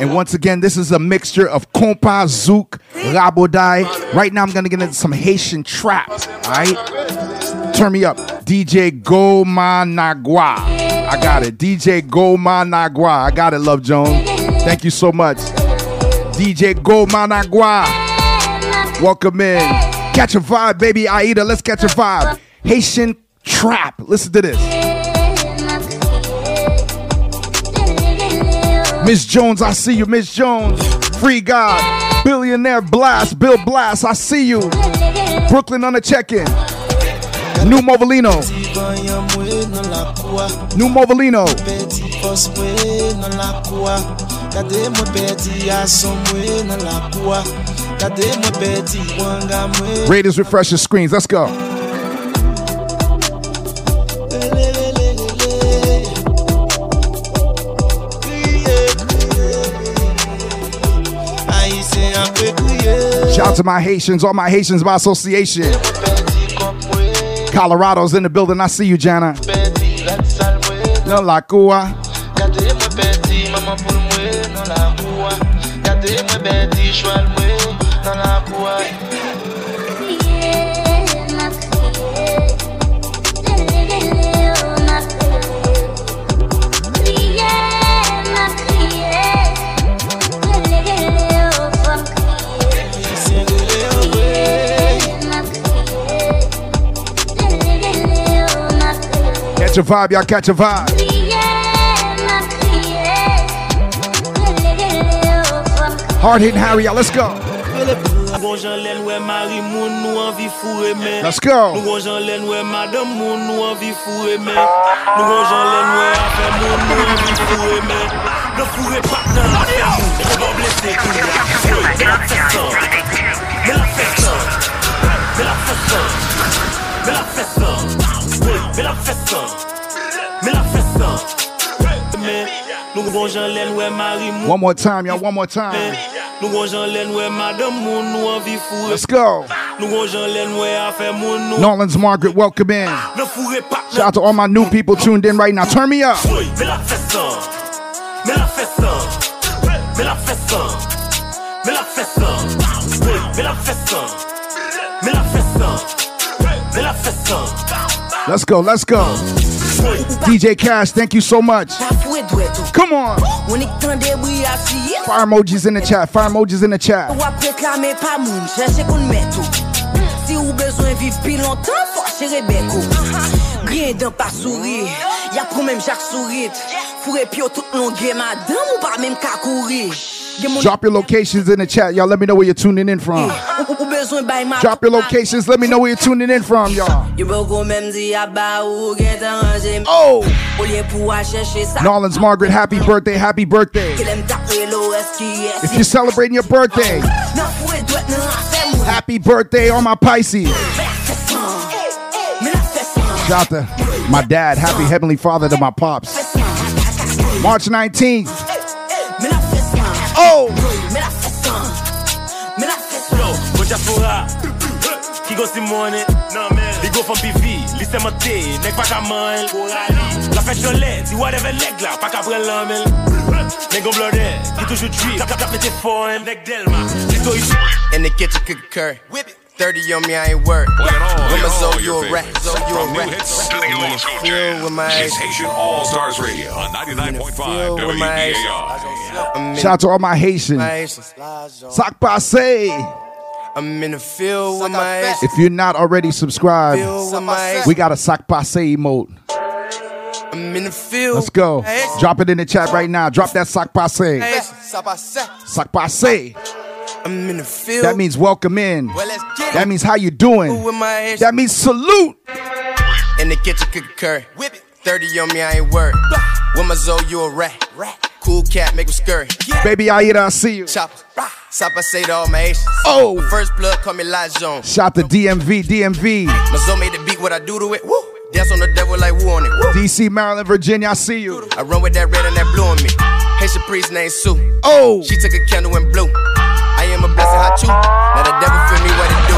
And once again, this is a mixture of compa, zouk, rabodai. Right now, I'm gonna get into some Haitian trap. All right, turn me up, DJ Goma Nagua. I got it, DJ Goma Nagua. I got it, Love Jones. Thank you so much, DJ Goma Nagua. Welcome in. Catch a vibe, baby Aida. Let's catch a vibe. Haitian trap. Listen to this. Miss Jones, I see you. Miss Jones, Free God, Billionaire Blast, Bill Blast, I see you. Brooklyn on the check-in. New Movolino. New Movolino. Raiders refresh your screens. Let's go. Shout out to my Haitians, all my Haitians by association. Colorado's in the building. I see you, Jana. No la cua. La a vibe, y'all. Catch a vibe. Hard hitting Harry, y'all. Let's go. Fure men Let's go. Me la fè san Nou gon jan len wè mari moun One more time, y'all. One more time. Nou gon jan len wè madame moun nou anvi fure Let's go. Nou gon jan len wè afe moun nou Norland's Margaret, welcome in. Nou fure pat Shout out to all my new people tuned in right now. Turn me up. Me la fè san Me la fè san Me la fè san Me la fè san Me la fè san Me la fè san Me la fè san Let's go. Let's go. DJ Cash, thank you so much. Come on. Fire emojis in the chat. Fire emojis in the chat. Si ou bezwen viv pi lontan, fò chere Rien dan pa souri, ya pou mèm jak sourit Fure pyo tout madame ou pa mèm ka kouri Gen moun Drop your locations in the chat. Y'all let me know where you're tuning in from. ou, ou bezwen bay ma Drop your locations. Let me know where you're tuning in from, y'all. Yo boko mèm di ya ba ou gen tan ranje Oh! Ou liye pou a chèche sa Norland's Margaret, happy birthday, happy birthday. Ke dem tapre lo eski If you're celebrating your birthday, Nan fure dwet nan afe moun happy birthday on my Pisces. Me la fè san Shout out to my dad, happy heavenly father to my pops. March 19th. Oh! Me la fè san Me la fè san Yo, go diaspora Ki go Simone Li go from PV Li se mate Nek pa ka man La fèt jolè Di whatever leg la Pa ka pren l'amel Nek go blode Ki toujou drip Tap tap tap mette foreign Nek Delma. Li to yi In the kitchen, cook a curry. 30 on me, I ain't worried. Play it all, With play my all soul, your you a rat. favorites. So you a rat. hits to the I'm in old the school field with my It's Haitian All Stars Radio on 99.5 with my WBAI. I'm in Shout out to all my Haitians. my Sac passe. I'm in the field with my Haitians. If you're not already subscribed, Field with my Haitians. we got a sac passe emote. I'm in the field. Let's go. with my Haitians. Drop it in the chat right now. Drop that sac passe. Haitians. Sac passe. I'm in the field. That means welcome in. Well, let's get That it. means how you doing. with my That means salute. In the kitchen, cook a curry. 30 on me, I ain't worried. With my Zoe, you a rat. rat. Cool cat, make him scurry. Baby Aida, I see you. Chop. Stop, I say to all my Haitians. Oh. First blood, call me Lajon. Shout the DMV, DMV, My Zoe made the beat, what I do to it. Woo. Dance on the devil like woo on it. Woo. DC, Maryland, Virginia, I see you. I run with that red and that blue on me. Haitian priest named Sue. Oh. She took a candle and blew. Hot chew. Now the devil feel me what it do.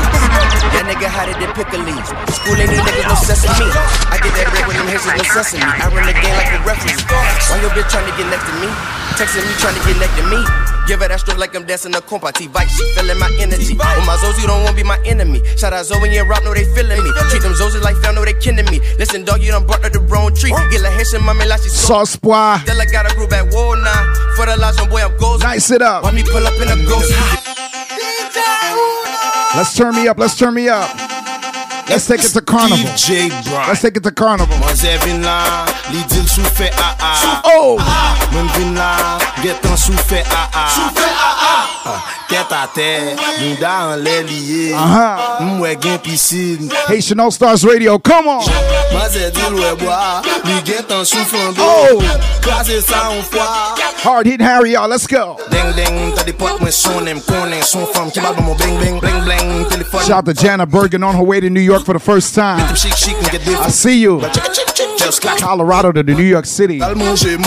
That nigga hotter than pickle leaves. School ain't these niggas no sesame. I get that bread with them Haitians no sesame. I run the game like a referee. Why your bitch trying to get next to me? Texting me trying to get next to me. Give her that stroke like I'm dancing a compati vibe. She feeling my energy. With my Zoes, you don't wanna be my enemy. Shout out Zoe and Rob, know they feeling me. Treat them Zoes like fam, know they kidding me. Listen, dog, you done brought up the wrong tree. Get la Haitian mommy like she's so. Sauce boy. Still I got a group at war now. For the last one, boy, I'm ghost. Nice it up. Why me pull up in a ghost? Let's turn me up. Let's turn me up. Let's take it to carnival. DJ Brian. Let's take it to carnival. Mwen zè vin la, li dil sou fe a a Oh! Mwen vin la, getan sou fe a a Sou fe a a Ket a te, nou da an lè liye Uh-huh. Mwen gen pisin Haitian All Stars Radio. Come on. Mwen zè dil wè boa, li getan sou flando Oh! Krasè sa an fwa Hard hitting Harry, y'all. Let's go. Deng deng, ta di pot mwen son em konen Son fam ki bal bon bling bling Bling bling, telefon Shout out to Jana Bergen on her way to New York for the first time. Chic chic, nge I see you. Colorado to the New York City. Al manje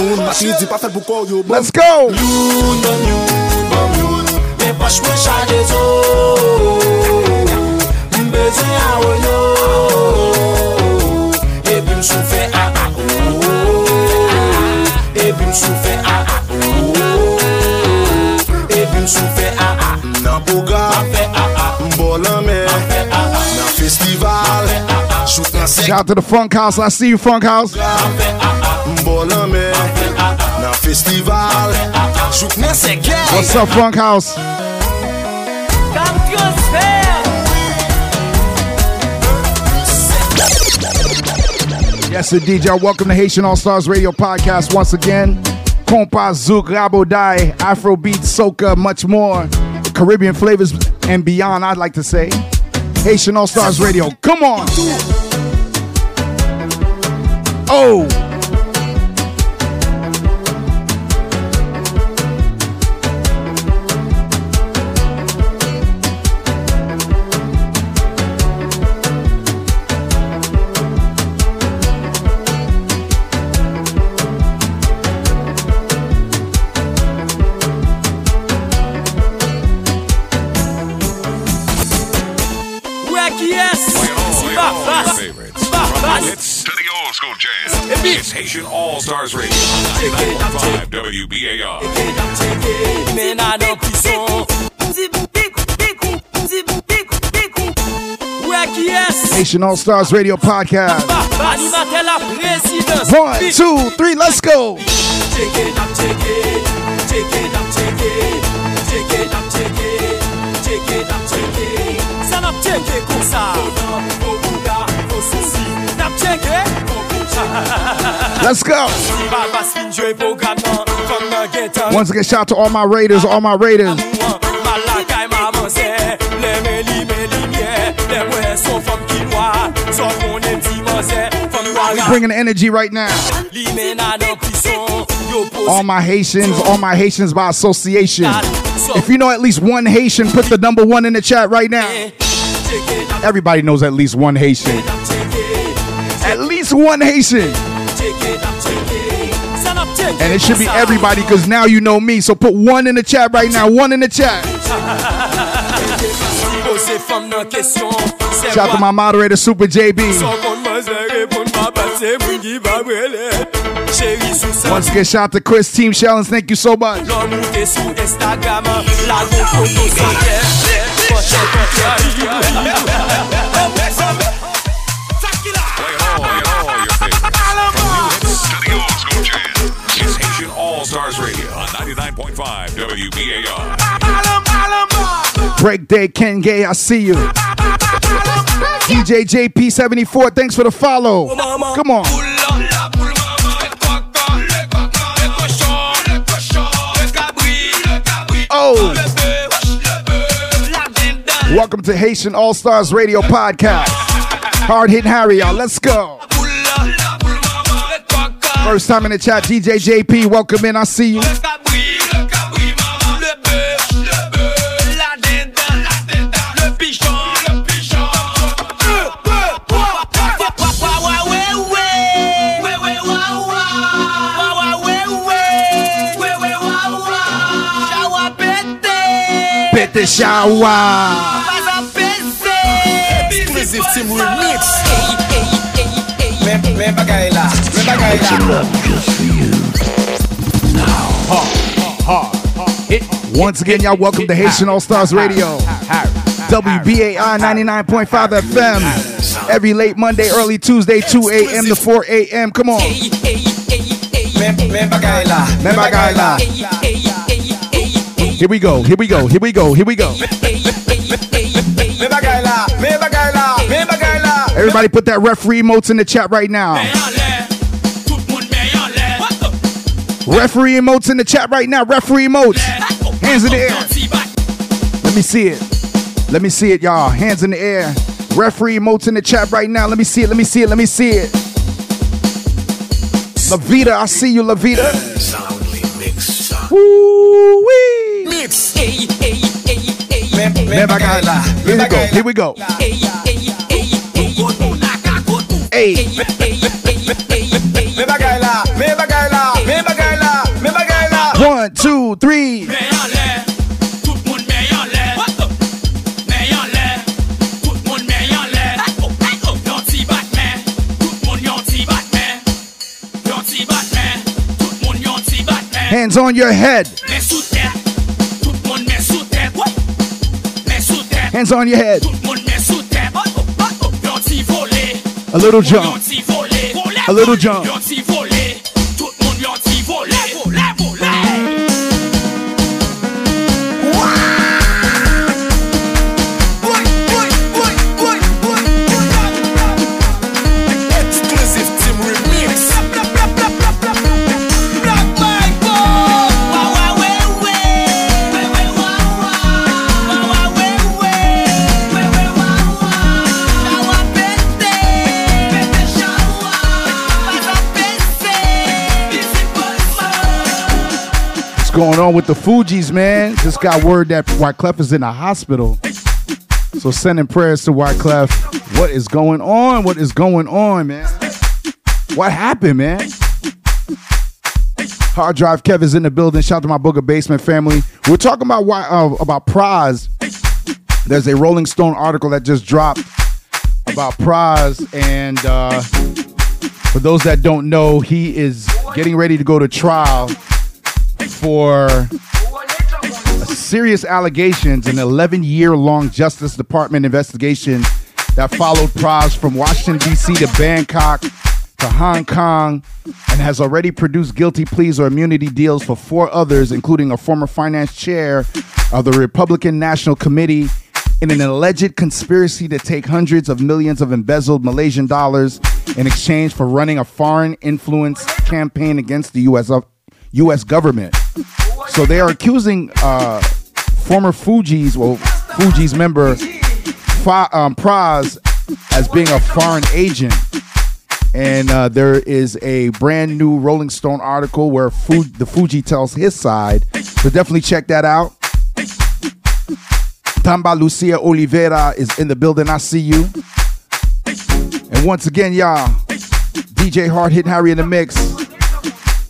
Shout out to the Funk House. I see you, Funk House. Mbolan me Nan festival Jout nan sek What's up, Funk House? Yes, sir, DJ. Welcome to Haitian All Stars Radio Podcast once again. Compa, Zouk, Rabo Dai, Afrobeat, Soca, much more. Caribbean flavors and beyond, I'd like to say. Haitian All Stars Radio. Come on. Oh. Playing all your favorites. From the hits to the old school jam. It's Haitian All Stars Radio. 99.5 WBAI. Men a nan prison Wè ki es Haitian All Stars Radio Podcast. Animate la prezidans One, two, three, let's go. Take it up, take it Take it up, take it Take it up, take it Take it up, take it Sa nap teke kon sa Fo bouga, fo souci Nap teke, fo boucha Let's go. Once again, shout out to all my Raiders, all my Raiders. We bringing energy right now. All my Haitians, all my Haitians by association. If you know at least one Haitian, put the number one in the chat right now. Everybody knows at least one Haitian. One Haitian. And it should be everybody because now you know me. So put one in the chat right now. One in the chat. Pose fam nan kesyon Se Shout out to my moderator, Super JB. Son kon man se repon ma pase Mwen ki ba brele Chéri sou sa Once again, shout out to Chris Team Challenge. Thank you so much. Stars Radio on 99.5 WBAI. Break Day Ken Gay, I see you. DJ JP74, thanks for the follow. Come on. Oh. Welcome to Haitian All Stars Radio Podcast. Hard hitting Harry, y'all. Let's go. First time in the chat, DJ JP. Welcome in. I see you. Pete. Shower. Exclusive Team Remix. Men, men bagay la Men Mixing up just for you. Once again, y'all welcome to Haitian All Stars Radio. WBAI 99.5 FM. Every late Monday, early Tuesday, 2 a.m. to 4 a.m. Come on. Here we go, here we go, here we go, here we go. Everybody put that referee emotes in the chat right now. Referee emotes in the chat right now. Referee emotes. Hands in the air. Let me see it. Let me see it, y'all. Hands in the air. Referee emotes in the chat right now. Let me see it. Let me see it. Let me see it. La Vida, I see you, La Vida. Woo wee. Mix. Here we go. Here we go. Hey. One, two, three. Hands on your head. Hands on your head. A little jump. A little jump. Going on with the Fugees, man? Just got word that Wyclef is in the hospital. So sending prayers to Wyclef. What is going on? What is going on, man? What happened, man? Hard Drive Kev is in the building. Shout out to my Booger Basement family. We're talking about why uh, about Pras. There's a Rolling Stone article that just dropped about Pras, and uh, for those that don't know, he is getting ready to go to trial for serious allegations, an 11 year long Justice Department investigation that followed Pras from Washington, D.C. to Bangkok to Hong Kong and has already produced guilty pleas or immunity deals for four others, including a former finance chair of the Republican National Committee. In an alleged conspiracy to take hundreds of millions of embezzled Malaysian dollars in exchange for running a foreign influence campaign against the U.S. U.S. government. So they are accusing uh, former Fugees, well, Fugees member Fa, um, Pras as being a foreign agent. And uh, there is a brand new Rolling Stone article where the Fuji tells his side. So definitely check that out. Tamba Lucia Oliveira is in the building. I see you. And once again, y'all, DJ Hard Hit Harry in the mix.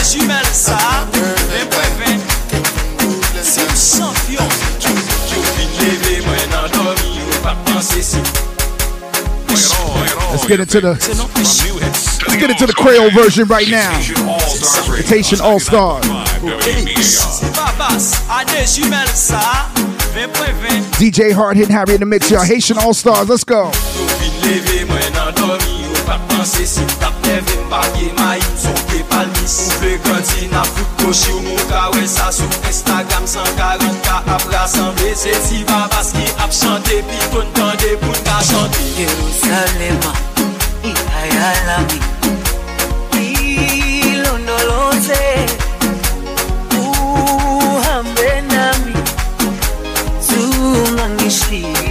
Babas, ça. Les prévins. C'est un champion. Yo vin leve, mwen nan dormi, yo pa panse si. Let's get into the let's get into the Creole version right now. It's Haitian All Stars. Babas, allez, jumelle ça. Les prévins. DJ Hard Hit Harry in the mix, y'all. Haitian All Stars. Let's go. Fak panse si ou tap neve Mbage ma yi msoke palmis. Ou vle ganti na fout koshi ou moun kawe Sa sou Instagram 140k ap rasanble Se si va baske ap chante Pi ton tande pou nka chante. Yerusalema, ikaya lami Ilondoloze, uhambe nami Tunangishi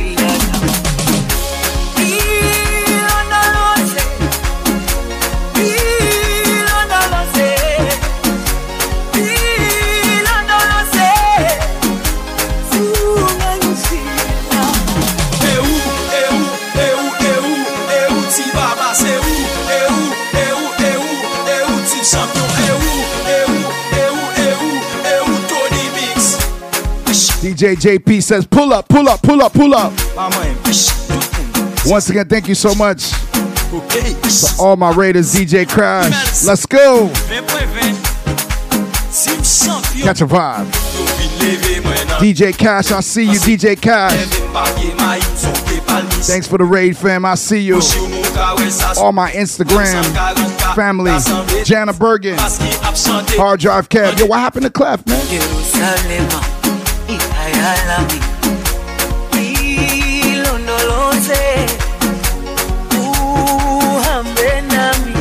DJ JP says, pull up, pull up, pull up, pull up. Once again, thank you so much to all my Raiders, DJ Crash. Let's go. Catch a vibe. DJ Cash, I see you, DJ Cash. Thanks for the raid, fam. I see you. All my Instagram family. Jana Bergen. Hard Drive Cab. Yo, what happened to Clef, man? Ikayalami ilondoloze uhambe nami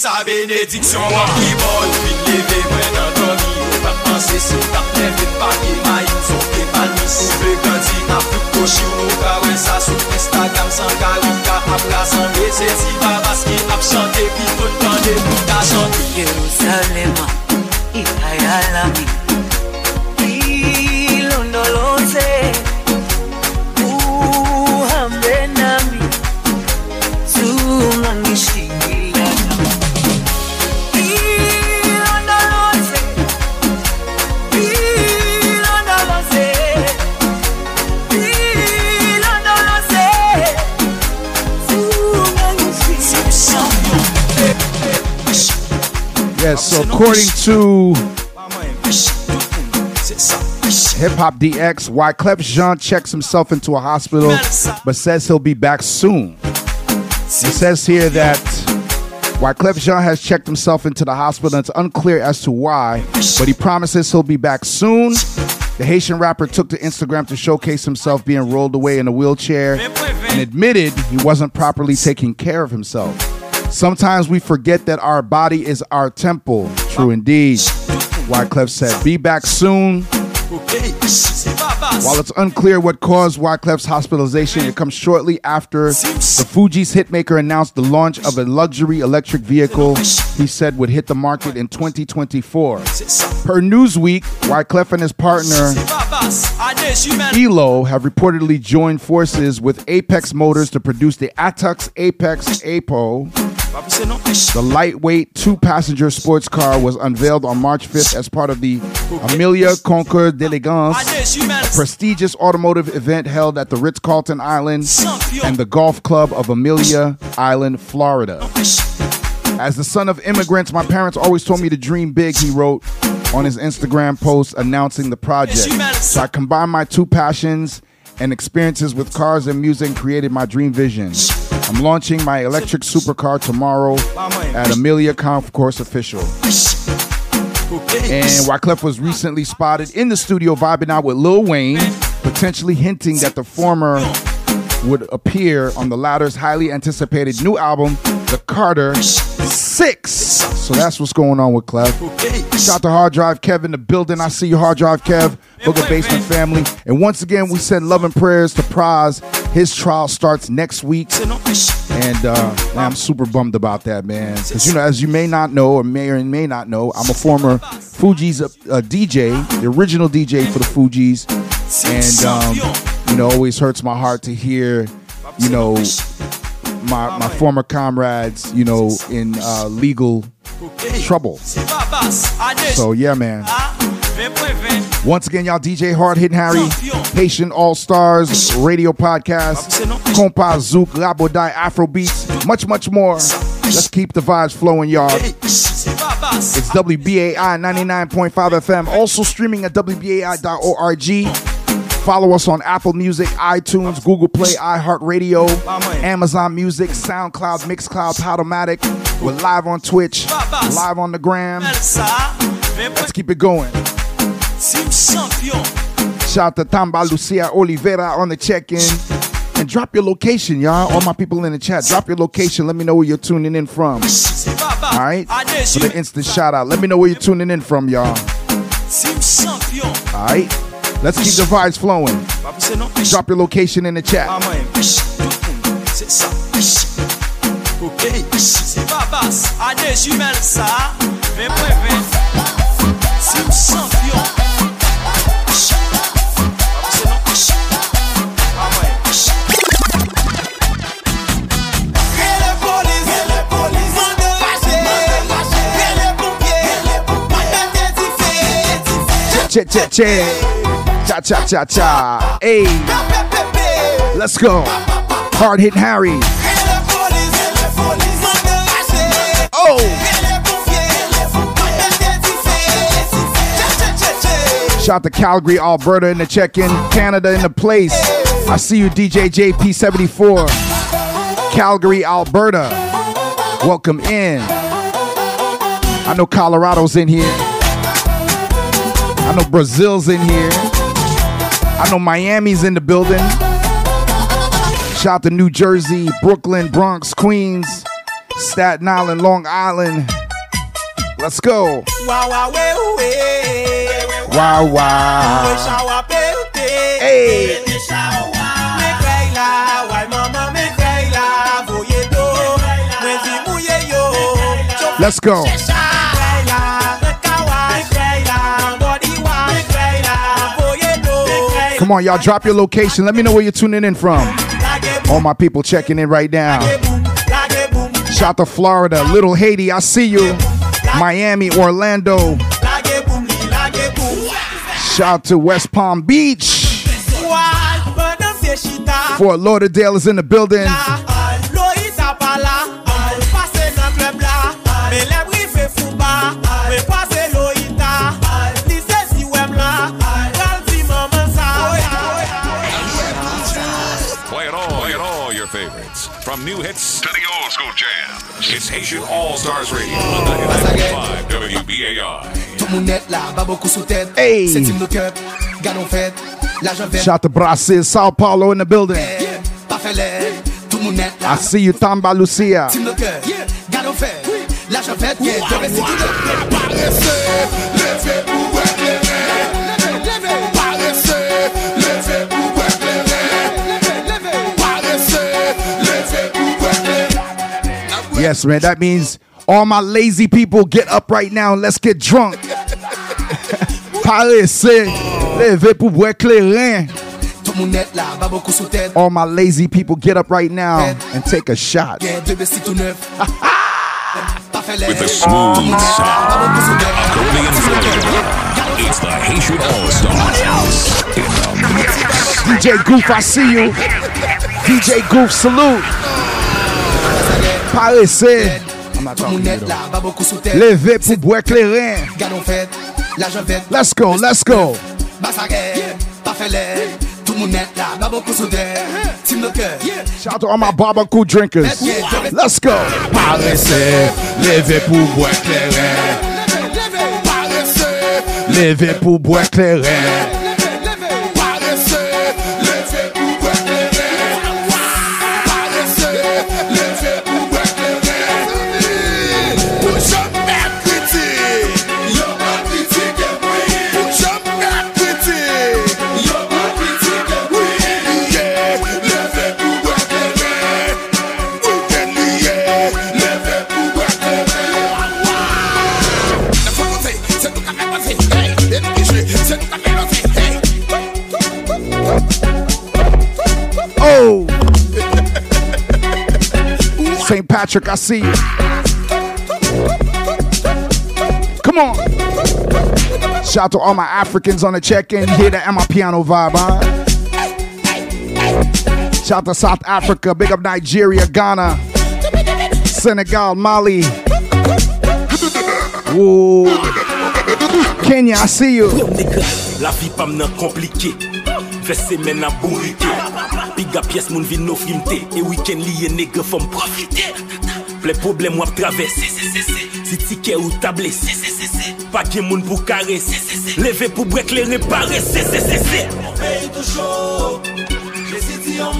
sa benediksyon wap. Ki bon, vin leve mwen nan doni Ou pa panse se tap leve pa ki may. Son te panis Ou ve ganti na pou koshi ou nou pa we sa Sou Instagram san kalon ka ap la san Me se ti babas ki ap chante Ki ton tande pou ta chante. Yerusalema, Ikayalami Yes, so according to Hip Hop DX, Wyclef Jean checks himself into a hospital, but says he'll be back soon. It says here that Wyclef Jean has checked himself into the hospital. and It's unclear as to why, but he promises he'll be back soon. The Haitian rapper took to Instagram to showcase himself being rolled away in a wheelchair and admitted he wasn't properly taking care of himself. Sometimes we forget that our body is our temple. True indeed. Wyclef said, Be back soon. While it's unclear what caused Wyclef's hospitalization, it comes shortly after the Fugees' hitmaker announced the launch of a luxury electric vehicle he said would hit the market in 2024. Per Newsweek, Wyclef and his partner Elo have reportedly joined forces with Apex Motors to produce the Atux Apex APO. The lightweight two passenger sports car was unveiled on March 5th as part of the Amelia Concours d'Elegance, a prestigious automotive event held at the Ritz Carlton Island and the Golf Club of Amelia Island, Florida. As the son of immigrants, my parents always told me to dream big, he wrote on his Instagram post announcing the project. So I combined my two passions and experiences with cars and music created my dream vision. I'm launching my electric supercar tomorrow at Amelia Concourse Official. And Wyclef was recently spotted in the studio vibing out with Lil Wayne, potentially hinting that the former would appear on the latter's highly anticipated new album, The Carter Six. So that's what's going on with Clef. Shout out to Hard Drive Kev in the building. I see you, Hard Drive Kev, Booker Basement family. And once again, we send love and prayers to Pras. His trial starts next week. And uh, man, I'm super bummed about that, man. Because, you know, as you may not know, or may or may not know, I'm a former Fugees uh, DJ, the original DJ for the Fugees. And, um, you know, always hurts my heart to hear, you know, my, my former comrades, you know, in uh, legal trouble. So, yeah, man. Once again, y'all, DJ Hard Hitting Harry, Haitian All Stars, Radio Podcast, Compa Zouk, Afro Beats, much, much more. Let's keep the vibes flowing, y'all. It's WBAI 99.5 FM, also streaming at WBAI.org. Follow us on Apple Music, iTunes, Google Play, iHeartRadio, Amazon Music, SoundCloud, Mixcloud, Podomatic. We're live on Twitch, live on the gram. Let's keep it going. Shout out to Tamba Lucia Oliveira on the check-in. And drop your location, y'all. All my people in the chat, drop your location. Let me know where you're tuning in from. All right? For the instant shout out. Let me know where you're tuning in from, y'all. All right? Let's keep the vibes flowing. Drop your location in the chat. Ah man, tout Cha cha cha cha. Hey. Let's go. Hard hitting Harry. Oh. Shout to Calgary, Alberta in the check-in, Canada in the place. I see you, DJ JP74. Calgary, Alberta. Welcome in. I know Colorado's in here. I know Brazil's in here. I know Miami's in the building. Shout to New Jersey, Brooklyn, Bronx, Queens, Staten Island, Long Island. Let's go. Wow, wow, way, way. Wow, wow. We shower pete. Hey. Me cry Come on, y'all, drop your location. Let me know where you're tuning in from. All my people checking in right now. Shout to Florida, Little Haiti, I see you. Miami, Orlando. Shout to West Palm Beach. Fort Lauderdale is in the building. New hits to the old school jams. It's Haitian All Stars Radio on 99.5 WBAI. Tout moun net la, ba beaucoup sous tête. Hey. C'est team no cup, fête. L'argent vert, Shout to Brazil, Sao Paulo in the building. pas fait l'air. Tout moun net la. I see you, Tamba Lucia. Team no cup, gadon fête. L'argent fête, yeah. De rester tout Yes, man, that means all my lazy people get up right now and let's get drunk. Paressez, levez pour boire clairin. Tout moun net la, ba beaucoup sous tête. All my lazy people get up right now and take a shot. Yeah, de bestie tout neuf. Pas fait l'air. With the smooth sound of Caribbean flavor. It's the Haitian All Stars. In the mix. DJ Goof, I see you. DJ Goof, salute. Parese Leve pou bwe kleren Let's go, let's go. Shout out all my barbecue drinkers. Let's go. Parese Leve pou bwe kleren Leve pou bwe kleren St. Patrick, I see you. Come on. Shout out to all my Africans on the check-in. You hear the Amapiano vibe, huh? Shout out to South Africa. Big up Nigeria, Ghana, Senegal, Mali. Whoa. Kenya, I see you. La vi pam nan Ve semen nan bourrike Piga piyes moun vin nou frimte E weekend liye nege fom profite Ple problem wap travese Si tike ou table Pa gen moun pou kare Leve pou brek le repare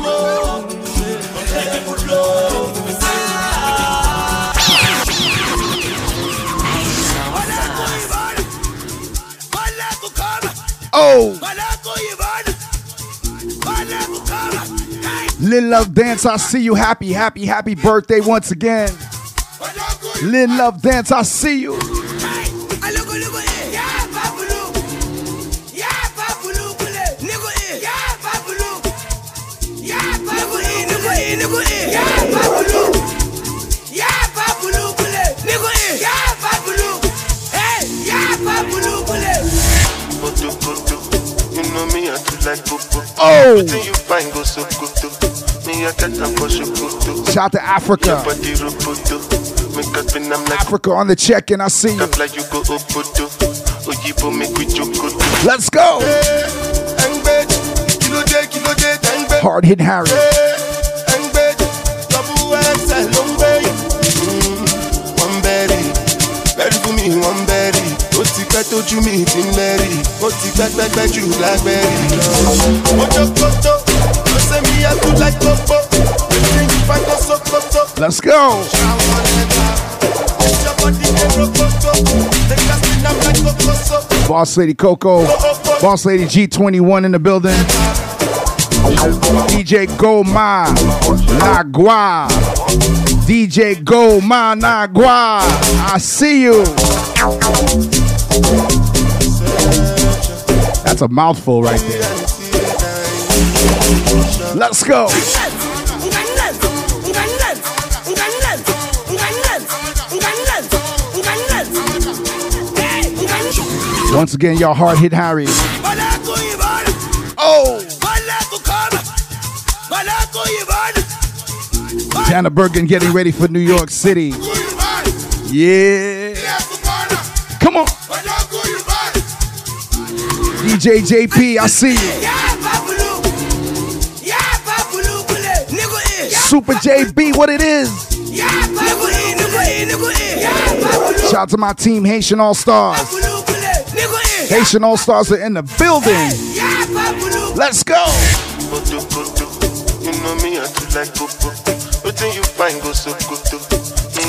Mon. Oh. Lil Love Dance, I see you. Happy, happy, happy birthday once again. Lil Love Dance, I see you. You me, I do like popo. Oh. You find go so good. Me, I get them for shukutu. Shout to Africa. Body roboto. Make up in I'm like Africa on the check in, I see you. like you go opoto. Oyibo make we jokoto. Let's go. Engbe, kilo de, kilo. Hard hit Harry. Engbe, double XL, long bay. Mm, One berry, berry for me, one berry. Ó ti pẹ́ tójú mi ti ń bẹ̀rì. Ó ti pẹ́ pẹ́ pẹ́ jù lágbẹ̀rì. Ojokoto, ó ṣe mi yẹ kú like popo. Wetin you find go sokoto. Let's go. Your body dey rokoto. Take a spin am like kokoso. Boss Lady Coco. Boss Lady G21 in the building. DJ Go Ma Nagua. DJ Go Ma Nagua. I see you. That's a mouthful right there. Let's go. Once again, y'all hard hit Harry. Oh! Tanner Bergen getting ready for New York City. Yeah. Come on. DJ JP, I see you. Super JB, what it is. Shout out to my team, Haitian All Stars. Haitian All Stars are in the building. Let's go.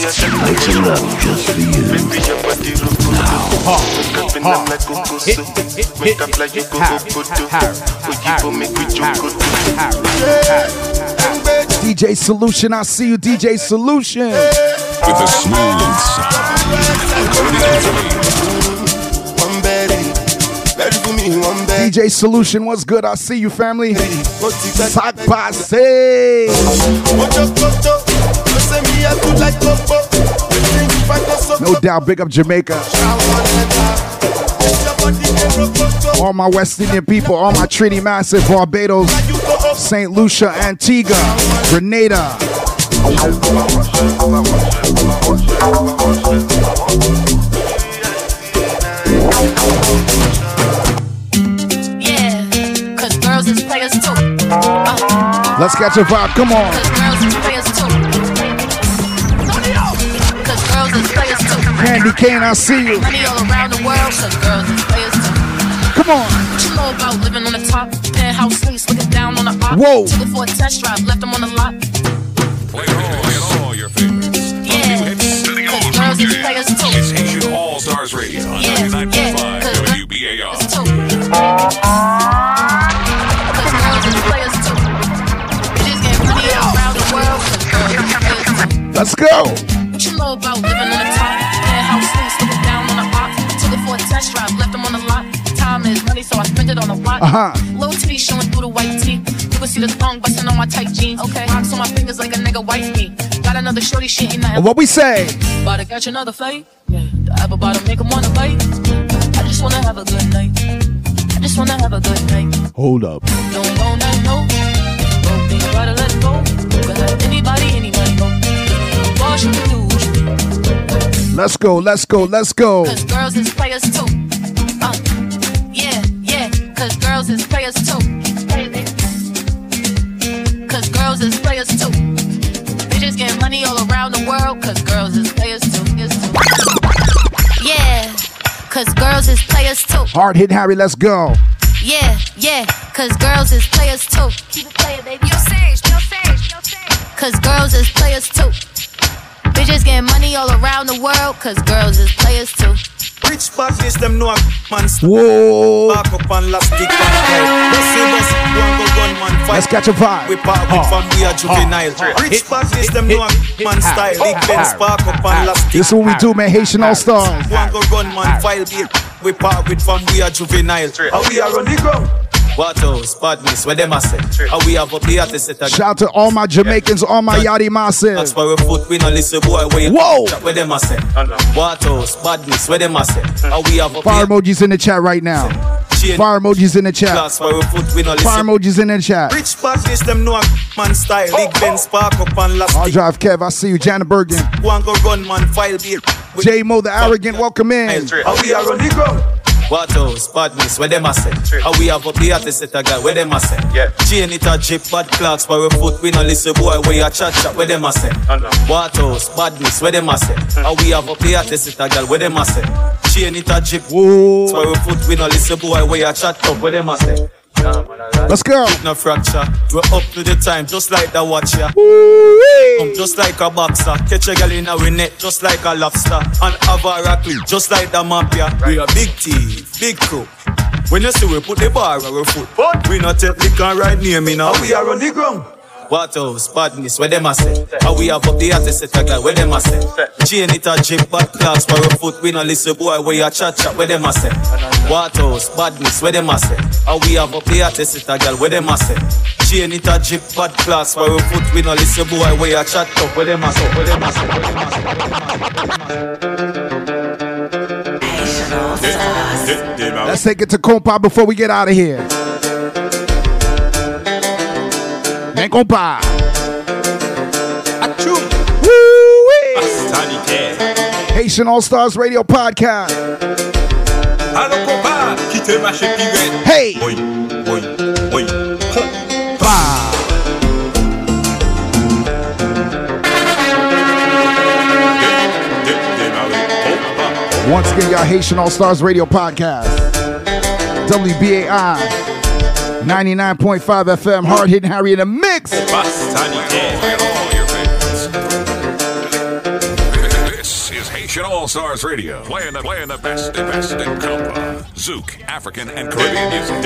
You know me, I do like popo. Wetin you find go so good. Me, I get Make some love just for you. Baby, your body rokoto. Make up in them like kokoso. Make up like you go opoto. Oyibo make we jokoto. DJ Solution, I see you, DJ Solution. With the smooth sound. One berry, berry for me, one berry. DJ Solution, what's good? I see you, family. Sac passe. Ojokoto, ó ṣe mi yẹ kú like popo. Wetin you find go so No doubt, big up Jamaica. All my West Indian people, all my Trinity Massive, Barbados, St. Lucia, Antigua, Grenada. Yeah, cause girls is players too. Uh, Let's catch a vibe. Come on. Candy Cane, I see you. Money all around the world, cause girls is players too. Come on. What you know about living on the top? Penthouse suites, looking down on the op. Whoa. Took it for a test drive, left them on the lot. Play all, play all your favorites. Yeah, cause girls is players too. It's Haitian All Stars Radio on Yeah, 99.5 yeah, cause- WBAI. Cause girls is players too. Bitches get money all around the world, cause girls is players too. Let's go. What you know about living on the top? Penthouse suites, looking down on the op. Took it for a test drive, left them on the lot. Time is money, so I spend it on a watch. Uh-huh. Little titty showing through the white tee. You can see the thong busting on my tight jeans. Okay. Rocks on my fingers like a nigga wife me. Got another shorty, she ain't nothing. What we say? About to catch another fight. Yeah. The apple bottom make 'em wanna bite. I just wanna have a good night. I just wanna have a good night. Hold up. Don't go night, no. Don't think you gotta let go. You can anybody, anybody go. What you can do, what you can Let's go. Let's go. Let's go. Cause girls is players too. Uh, yeah, yeah, cause girls is players too. Cause girls is players too. Bitches get money all around the world, cause girls is players too. Yes, too. Yeah, cause girls is players too. Hard hit Harry. Let's go. Yeah, yeah, cause girls is players too. Keep it playing, baby. Yo, Sage, yo, Sage, yo, Sage. Cause girls is players too. Bitches get money all around the world, cause girls is players too. Rich badness, them know a man Whoa. Back up and last kick on style. Bossy boss, one go gunman fight. Let's catch a vibe. We park with Ha. fam, we are juvenile. Rich badness, them know man style. Big Benz, park up and last kick. This is what we do, man. Haitian All Stars. One go gunman file. We park with fam, we are juvenile. How we are on the ground. What else? Badness, where them a say? How we have up the artist set a Shout to all my Jamaicans, all my Yachty Massive. that's why we foot we no listen boy where you Whoa. where them a say What else? Badness where them a say How we have up Fire emojis in the chat right now. Fire emojis in the chat. That's why we foot we no Fire emojis in the chat. Rich badness them know a man style Big Ben spark up and last I'll drive Kev. I see you, Janet Bergen. One go run man file beat J Mo the Arrogant, welcome in. How we are on the ground what else? Badness, where them a say? How we have up the artist set a guy, where them a say? Yeah. Chain it a jip, bad clocks, for a foot, we no listen boy, where you chat chat, where them a say? What else? Badness, where them a say? Hmm. How we have up the artist set a guy, where them a say? Chain it a jip, for a foot, we no listen boy, where you chat up, where them a say? Let's go. No fracture. We're up to the time, just like the watcher. Come just like a boxer. Catch a girl in a net, just like a lobster. And have a clip, just like the mafia. We a big thief, big crook. When you see we put the bar on our foot, but we not take liquor right near me now. We are on the ground. What else? Badness, where them a say? How we have up the artist set a guy, where them a say? Chain it a jip, bad clocks for a foot. We no listen boy, where you chat chat, where them a say? What else? Badness, where them a say? How we have up the artist set a guy, where them a say? Chain it a jip, bad clocks for a foot. We no listen boy, where you chat up, where them a say? Where them a say? Where them a say? Let's take it to compa before we get out of here. Man, compa. Haitian All Stars Radio Podcast. Alors compas, qui te mâche pirate. Hey. Oui, oui, oui. Once again, y'all Haitian All Stars Radio Podcast. WBAI 99.5 FM, hard hitting Harry in the mix. This is Haitian All Stars Radio, playing the playing the best and best in compa, Zouk, African and Caribbean music.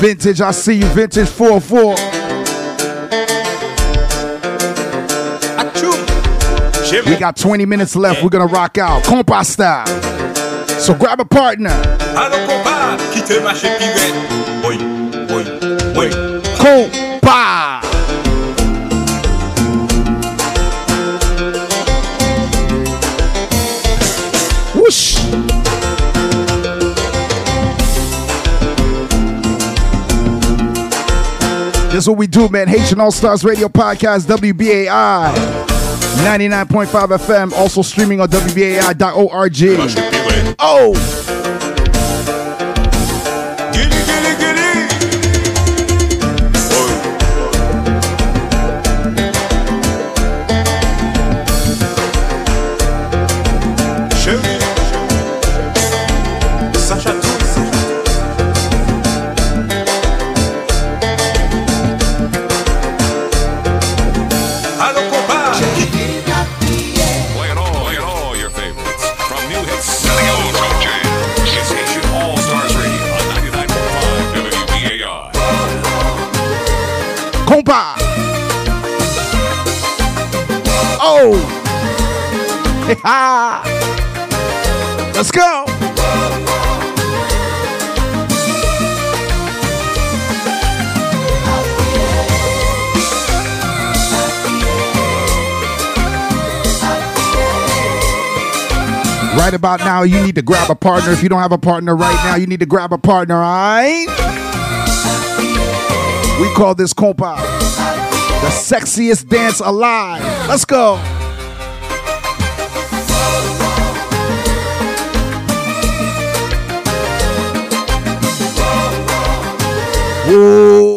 Vintage, I see you, Vintage 44. We got 20 minutes left. We're gonna rock out, compa style. So grab a partner. Compa. Whoosh. This is what we do, man. Haitian All Stars Radio Podcast, WBAI 99.5 FM, also streaming on WBAI.org. Oh! Right about now, you need to grab a partner. If you don't have a partner right now, you need to grab a partner, all right? We call this compa the sexiest dance alive. Let's go. Whoa.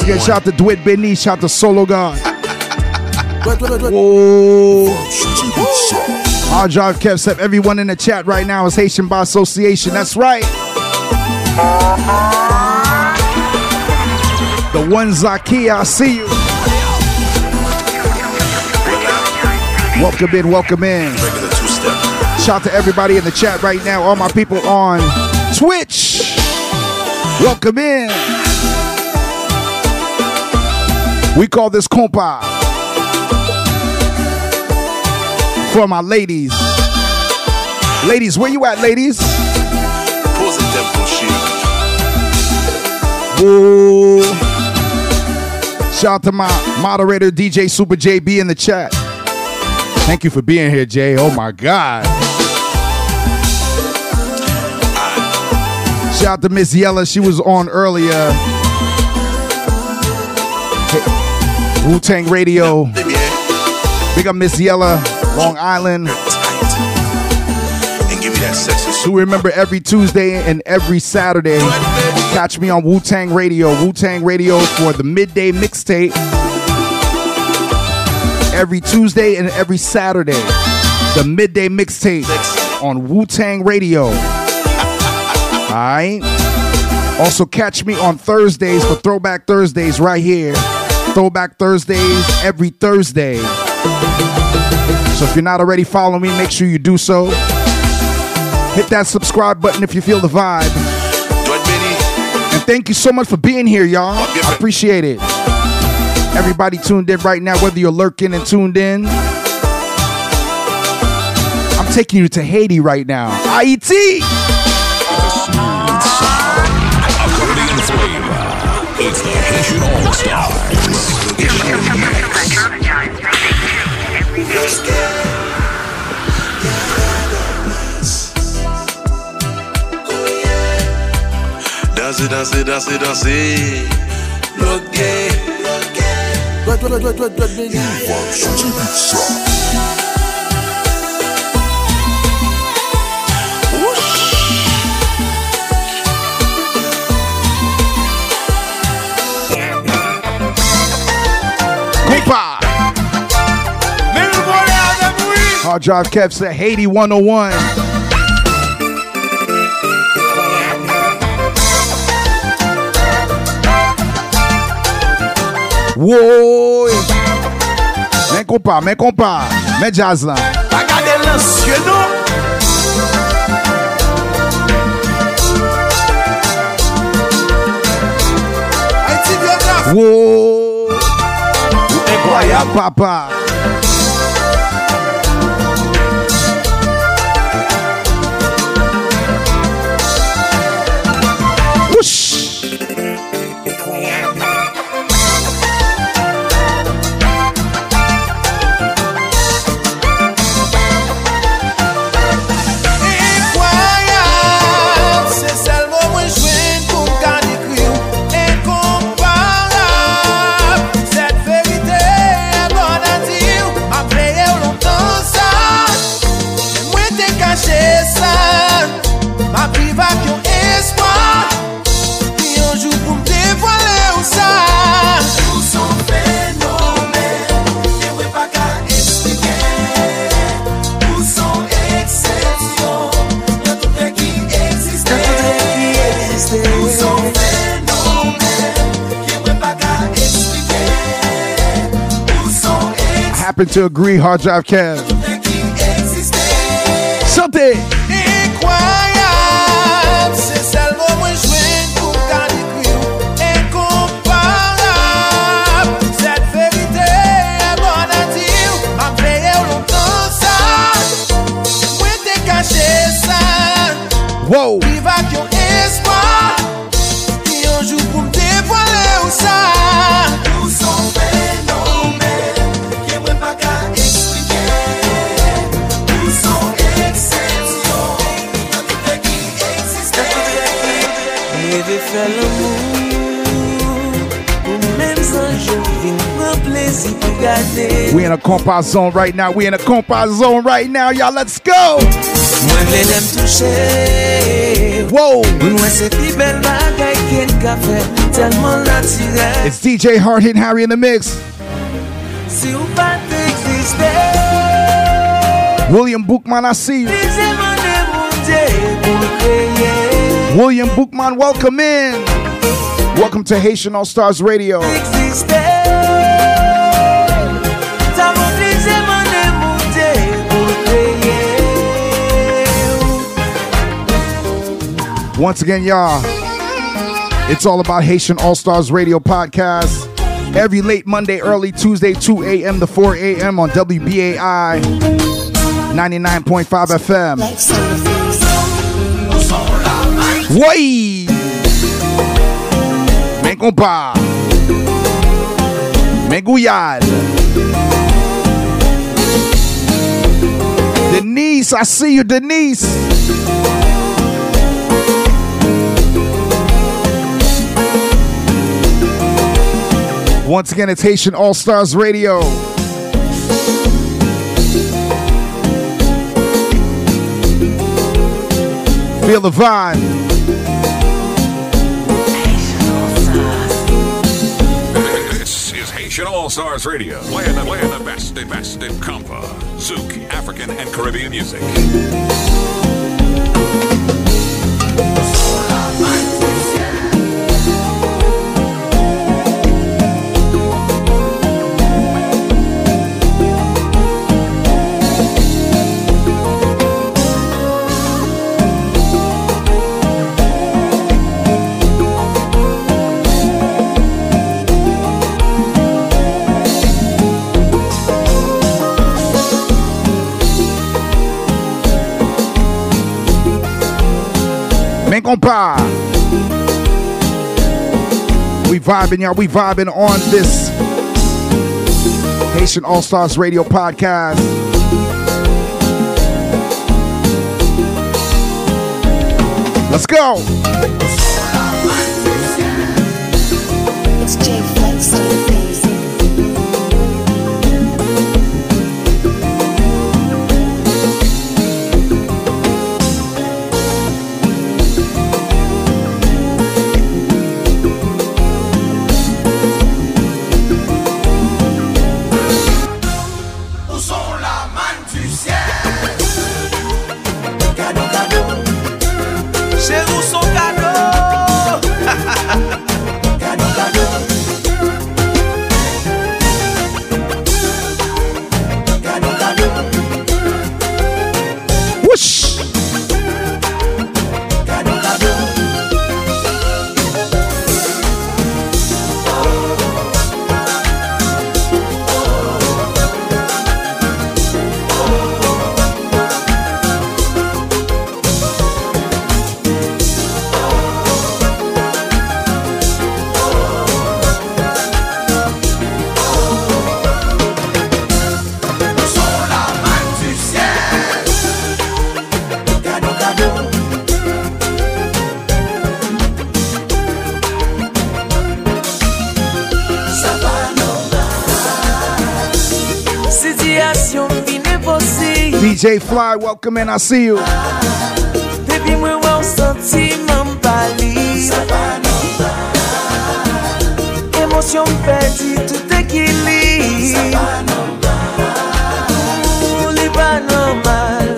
Once again, shout out to Dwight Benny, shout out to Solo God. Whoa. Hard Drive Kev Step. Everyone in the chat right now is Haitian by Association. That's right. The one Zakia, I see you. Welcome in, welcome in. Shout out to everybody in the chat right now. All my people on Twitch. Welcome in. We call this compa. For my ladies. Ladies, where you at, ladies? Pose a tempo shit. Woo. Shout out to my moderator, DJ Super JB in the chat. Thank you for being here, Jay. Oh my God. Shout out to Miss Yella. She was on earlier. Wu Tang Radio. Big up Miss Yella, Long Island. So remember every Tuesday and every Saturday, catch me on Wu Tang Radio. Wu Tang Radio for the midday mixtape. Every Tuesday and every Saturday, the midday mixtape on Wu Tang Radio. All right. Also catch me on Thursdays for Throwback Thursdays right here. Throwback Thursdays every Thursday. So if you're not already following me, make sure you do so. Hit that subscribe button if you feel the vibe. And thank you so much for being here, y'all. I appreciate it. Everybody tuned in right now, whether you're lurking and tuned in. I'm taking you to Haiti right now. IET! Accordion flavor. It's the Haitian All Stars. Dansez, dansez, dansez, dansez. Bloqué. Compa! Hard Drive Kev said Haiti 101. Whoa! Men compa, men compa, men jazz lan. Regardez l'ancien nom. Haïti biographe. Whoa! Incroyable, papa. Happen to agree, Hard Drive Kev. We in a compa zone right now. We in a compa zone right now, y'all. Let's go! Moi vle lem touche Wow! Mwen se pi bel bagay ken ka fe tellement naturel It's DJ Hard Hitting Harry in the mix. Si ou pa t'existe William Bookman, I see you. Dize mane moun Dieu pou kreye William Bookman, welcome in. Welcome to Haitian All Stars Radio. Once again, y'all, it's all about Haitian All Stars Radio podcast. Every late Monday, early Tuesday, 2 a.m. to 4 a.m. on WBAI 99.5 FM. Oui! Men compa! Denise, I see you, Denise! Once again, it's Haitian All Stars Radio. Feel the vibe. All Stars Radio, playing the, playing the best and best in compa, zouk, African, and Caribbean music. Men buy. We vibing, y'all. We vibing on this Haitian All Stars Radio podcast. Let's go. DJ Fly, welcome in, I see you. Baby, mwen waw santi mwen pali. Sa pa nan pa Emosyon pedi, tout ekili. Sa pa nan pa Li pa nan mal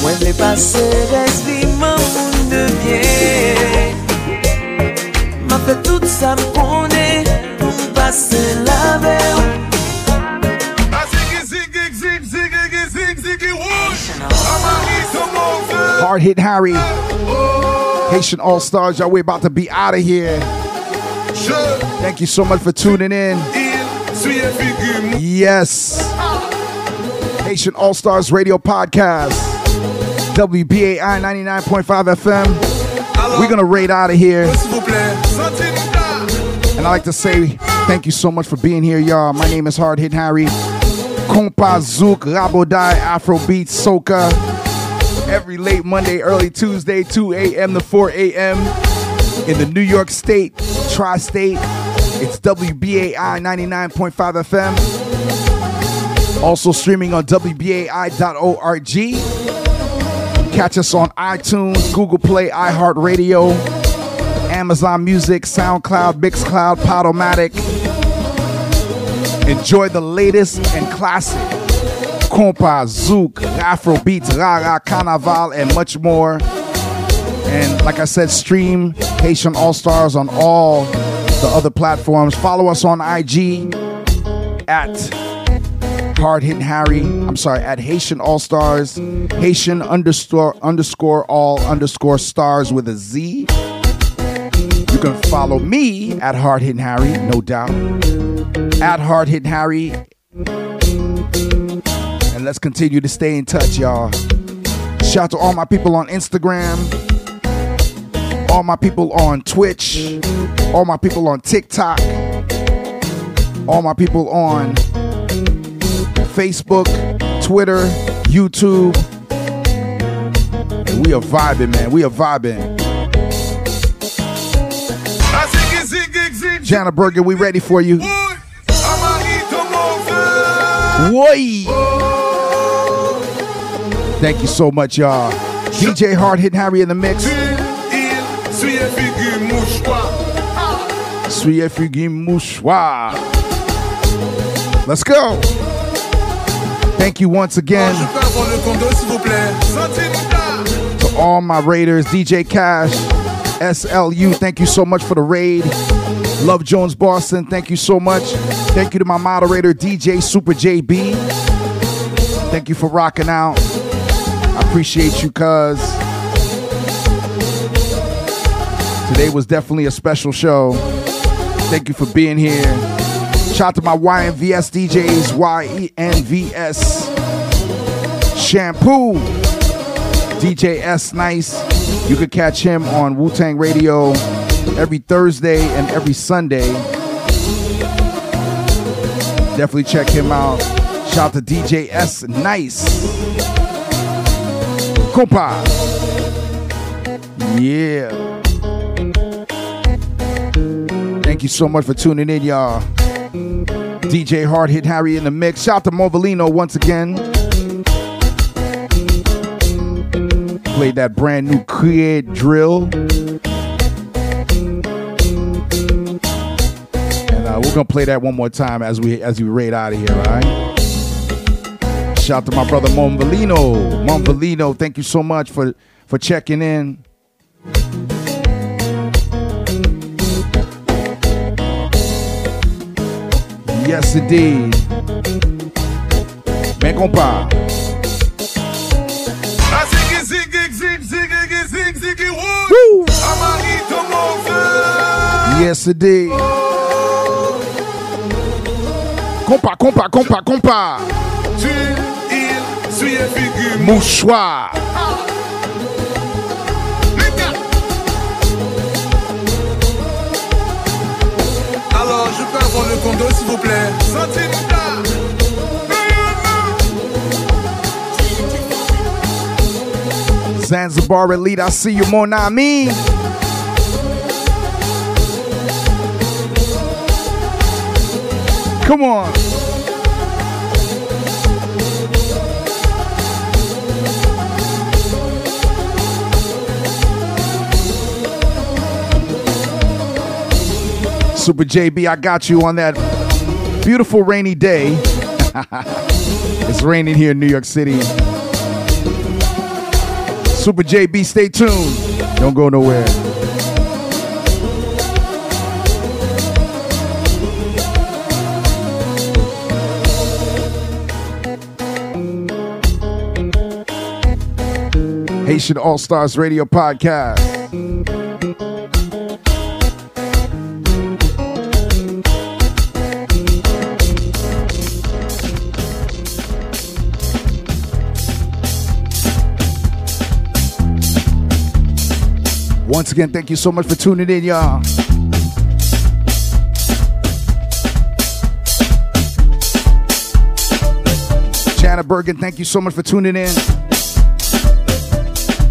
Mwen le pase, resvi mwen moun devye Ma fe tout sa mpone Pou mpase la ve ou. Hard hit Harry. Haitian All Stars, y'all. We're about to be out of here. Thank you so much for tuning in. Yes. Haitian All Stars Radio Podcast. WBAI 99.5 FM. We're going to raid out of here. And I'd like to say thank you so much for being here, y'all. My name is Hard Hit Harry. Compa Zouk, Raboday, Afrobeat, Soca. Every late Monday, early Tuesday, 2 a.m. to 4 a.m. in the New York State, Tri State. It's WBAI 99.5 FM. Also streaming on WBAI.org. Catch us on iTunes, Google Play, iHeartRadio, Amazon Music, SoundCloud, Mixcloud, Podomatic. Enjoy the latest and classic compa, zouk, Afro beats, rara, carnaval, and much more. And like I said, stream Haitian All Stars on all the other platforms. Follow us on IG at Hard Hitting Harry. I'm sorry, at Haitian All Stars, Haitian underscore underscore all underscore stars with a Z. You can follow me at Hard Hitting Harry, no doubt. At Hard Hitting Harry. Let's continue to stay in touch, y'all. Shout out to all my people on Instagram, all my people on Twitch, all my people on TikTok, all my people on Facebook, Twitter, YouTube. And we are vibing, man. We are vibing. Jana Burger, we ready for you. Woi! Thank you so much, y'all. DJ Hard Hitting Harry in the mix. Let's go. Thank you once again to all my raiders. DJ Cash, SLU, thank you so much for the raid. Love Jones Boston, thank you so much. Thank you to my moderator, DJ Super JB. Thank you for rocking out. I appreciate you, cuz. Today was definitely a special show. Thank you for being here. Shout out to my YNVS DJs, YNVS Shampoo, DJ S Nice. You could catch him on Wu Tang Radio every Thursday and every Sunday. Definitely check him out. Shout out to DJ S Nice. Compa. Yeah. Thank you so much for tuning in, y'all. DJ Hard Hit Harry in the mix. Shout out to Movalino once again. Played that brand new Create drill. And uh, we're gonna play that one more time as we as we raid out of here, all right? Shout out to my brother Monvalino. Monvalino, thank you so much for for checking in. Yes, indeed. Ben compa. Yes, indeed. Compa, compa, compa, compa. Mouchoir. Alors, je peux avoir le condo, s'il vous plaît. Zanzibar elite, I see you, mon ami. Come on. Super JB, I got you on that beautiful rainy day. it's raining here in New York City. Super JB, stay tuned. Don't go nowhere. Haitian All Stars Radio Podcast. Once again, thank you so much for tuning in, y'all. Janet Bergen, thank you so much for tuning in.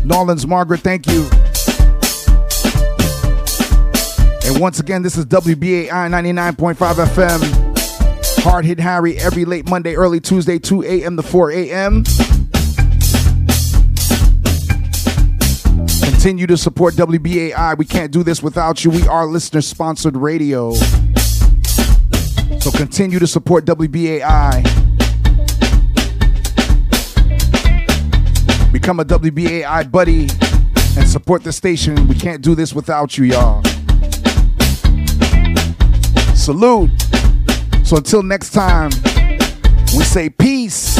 Norlands Margaret, thank you. And once again, this is WBAI 99.5 FM. Hard Hit Harry every late Monday, early Tuesday, 2 a.m. to 4 a.m. Continue to support WBAI. We can't do this without you. We are listener sponsored radio. So continue to support WBAI. Become a WBAI buddy and support the station. We can't do this without you, y'all. Salute. So until next time, we say peace.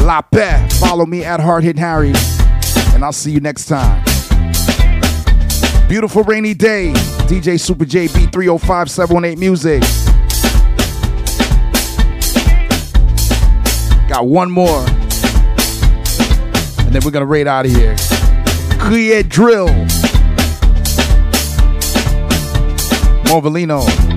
La paix. Follow me at Hard Hit Harry. And I'll see you next time. Beautiful rainy day. DJ Super JB 305 718 Music. Got one more. And then we're gonna raid out of here. Create drill. Movalino.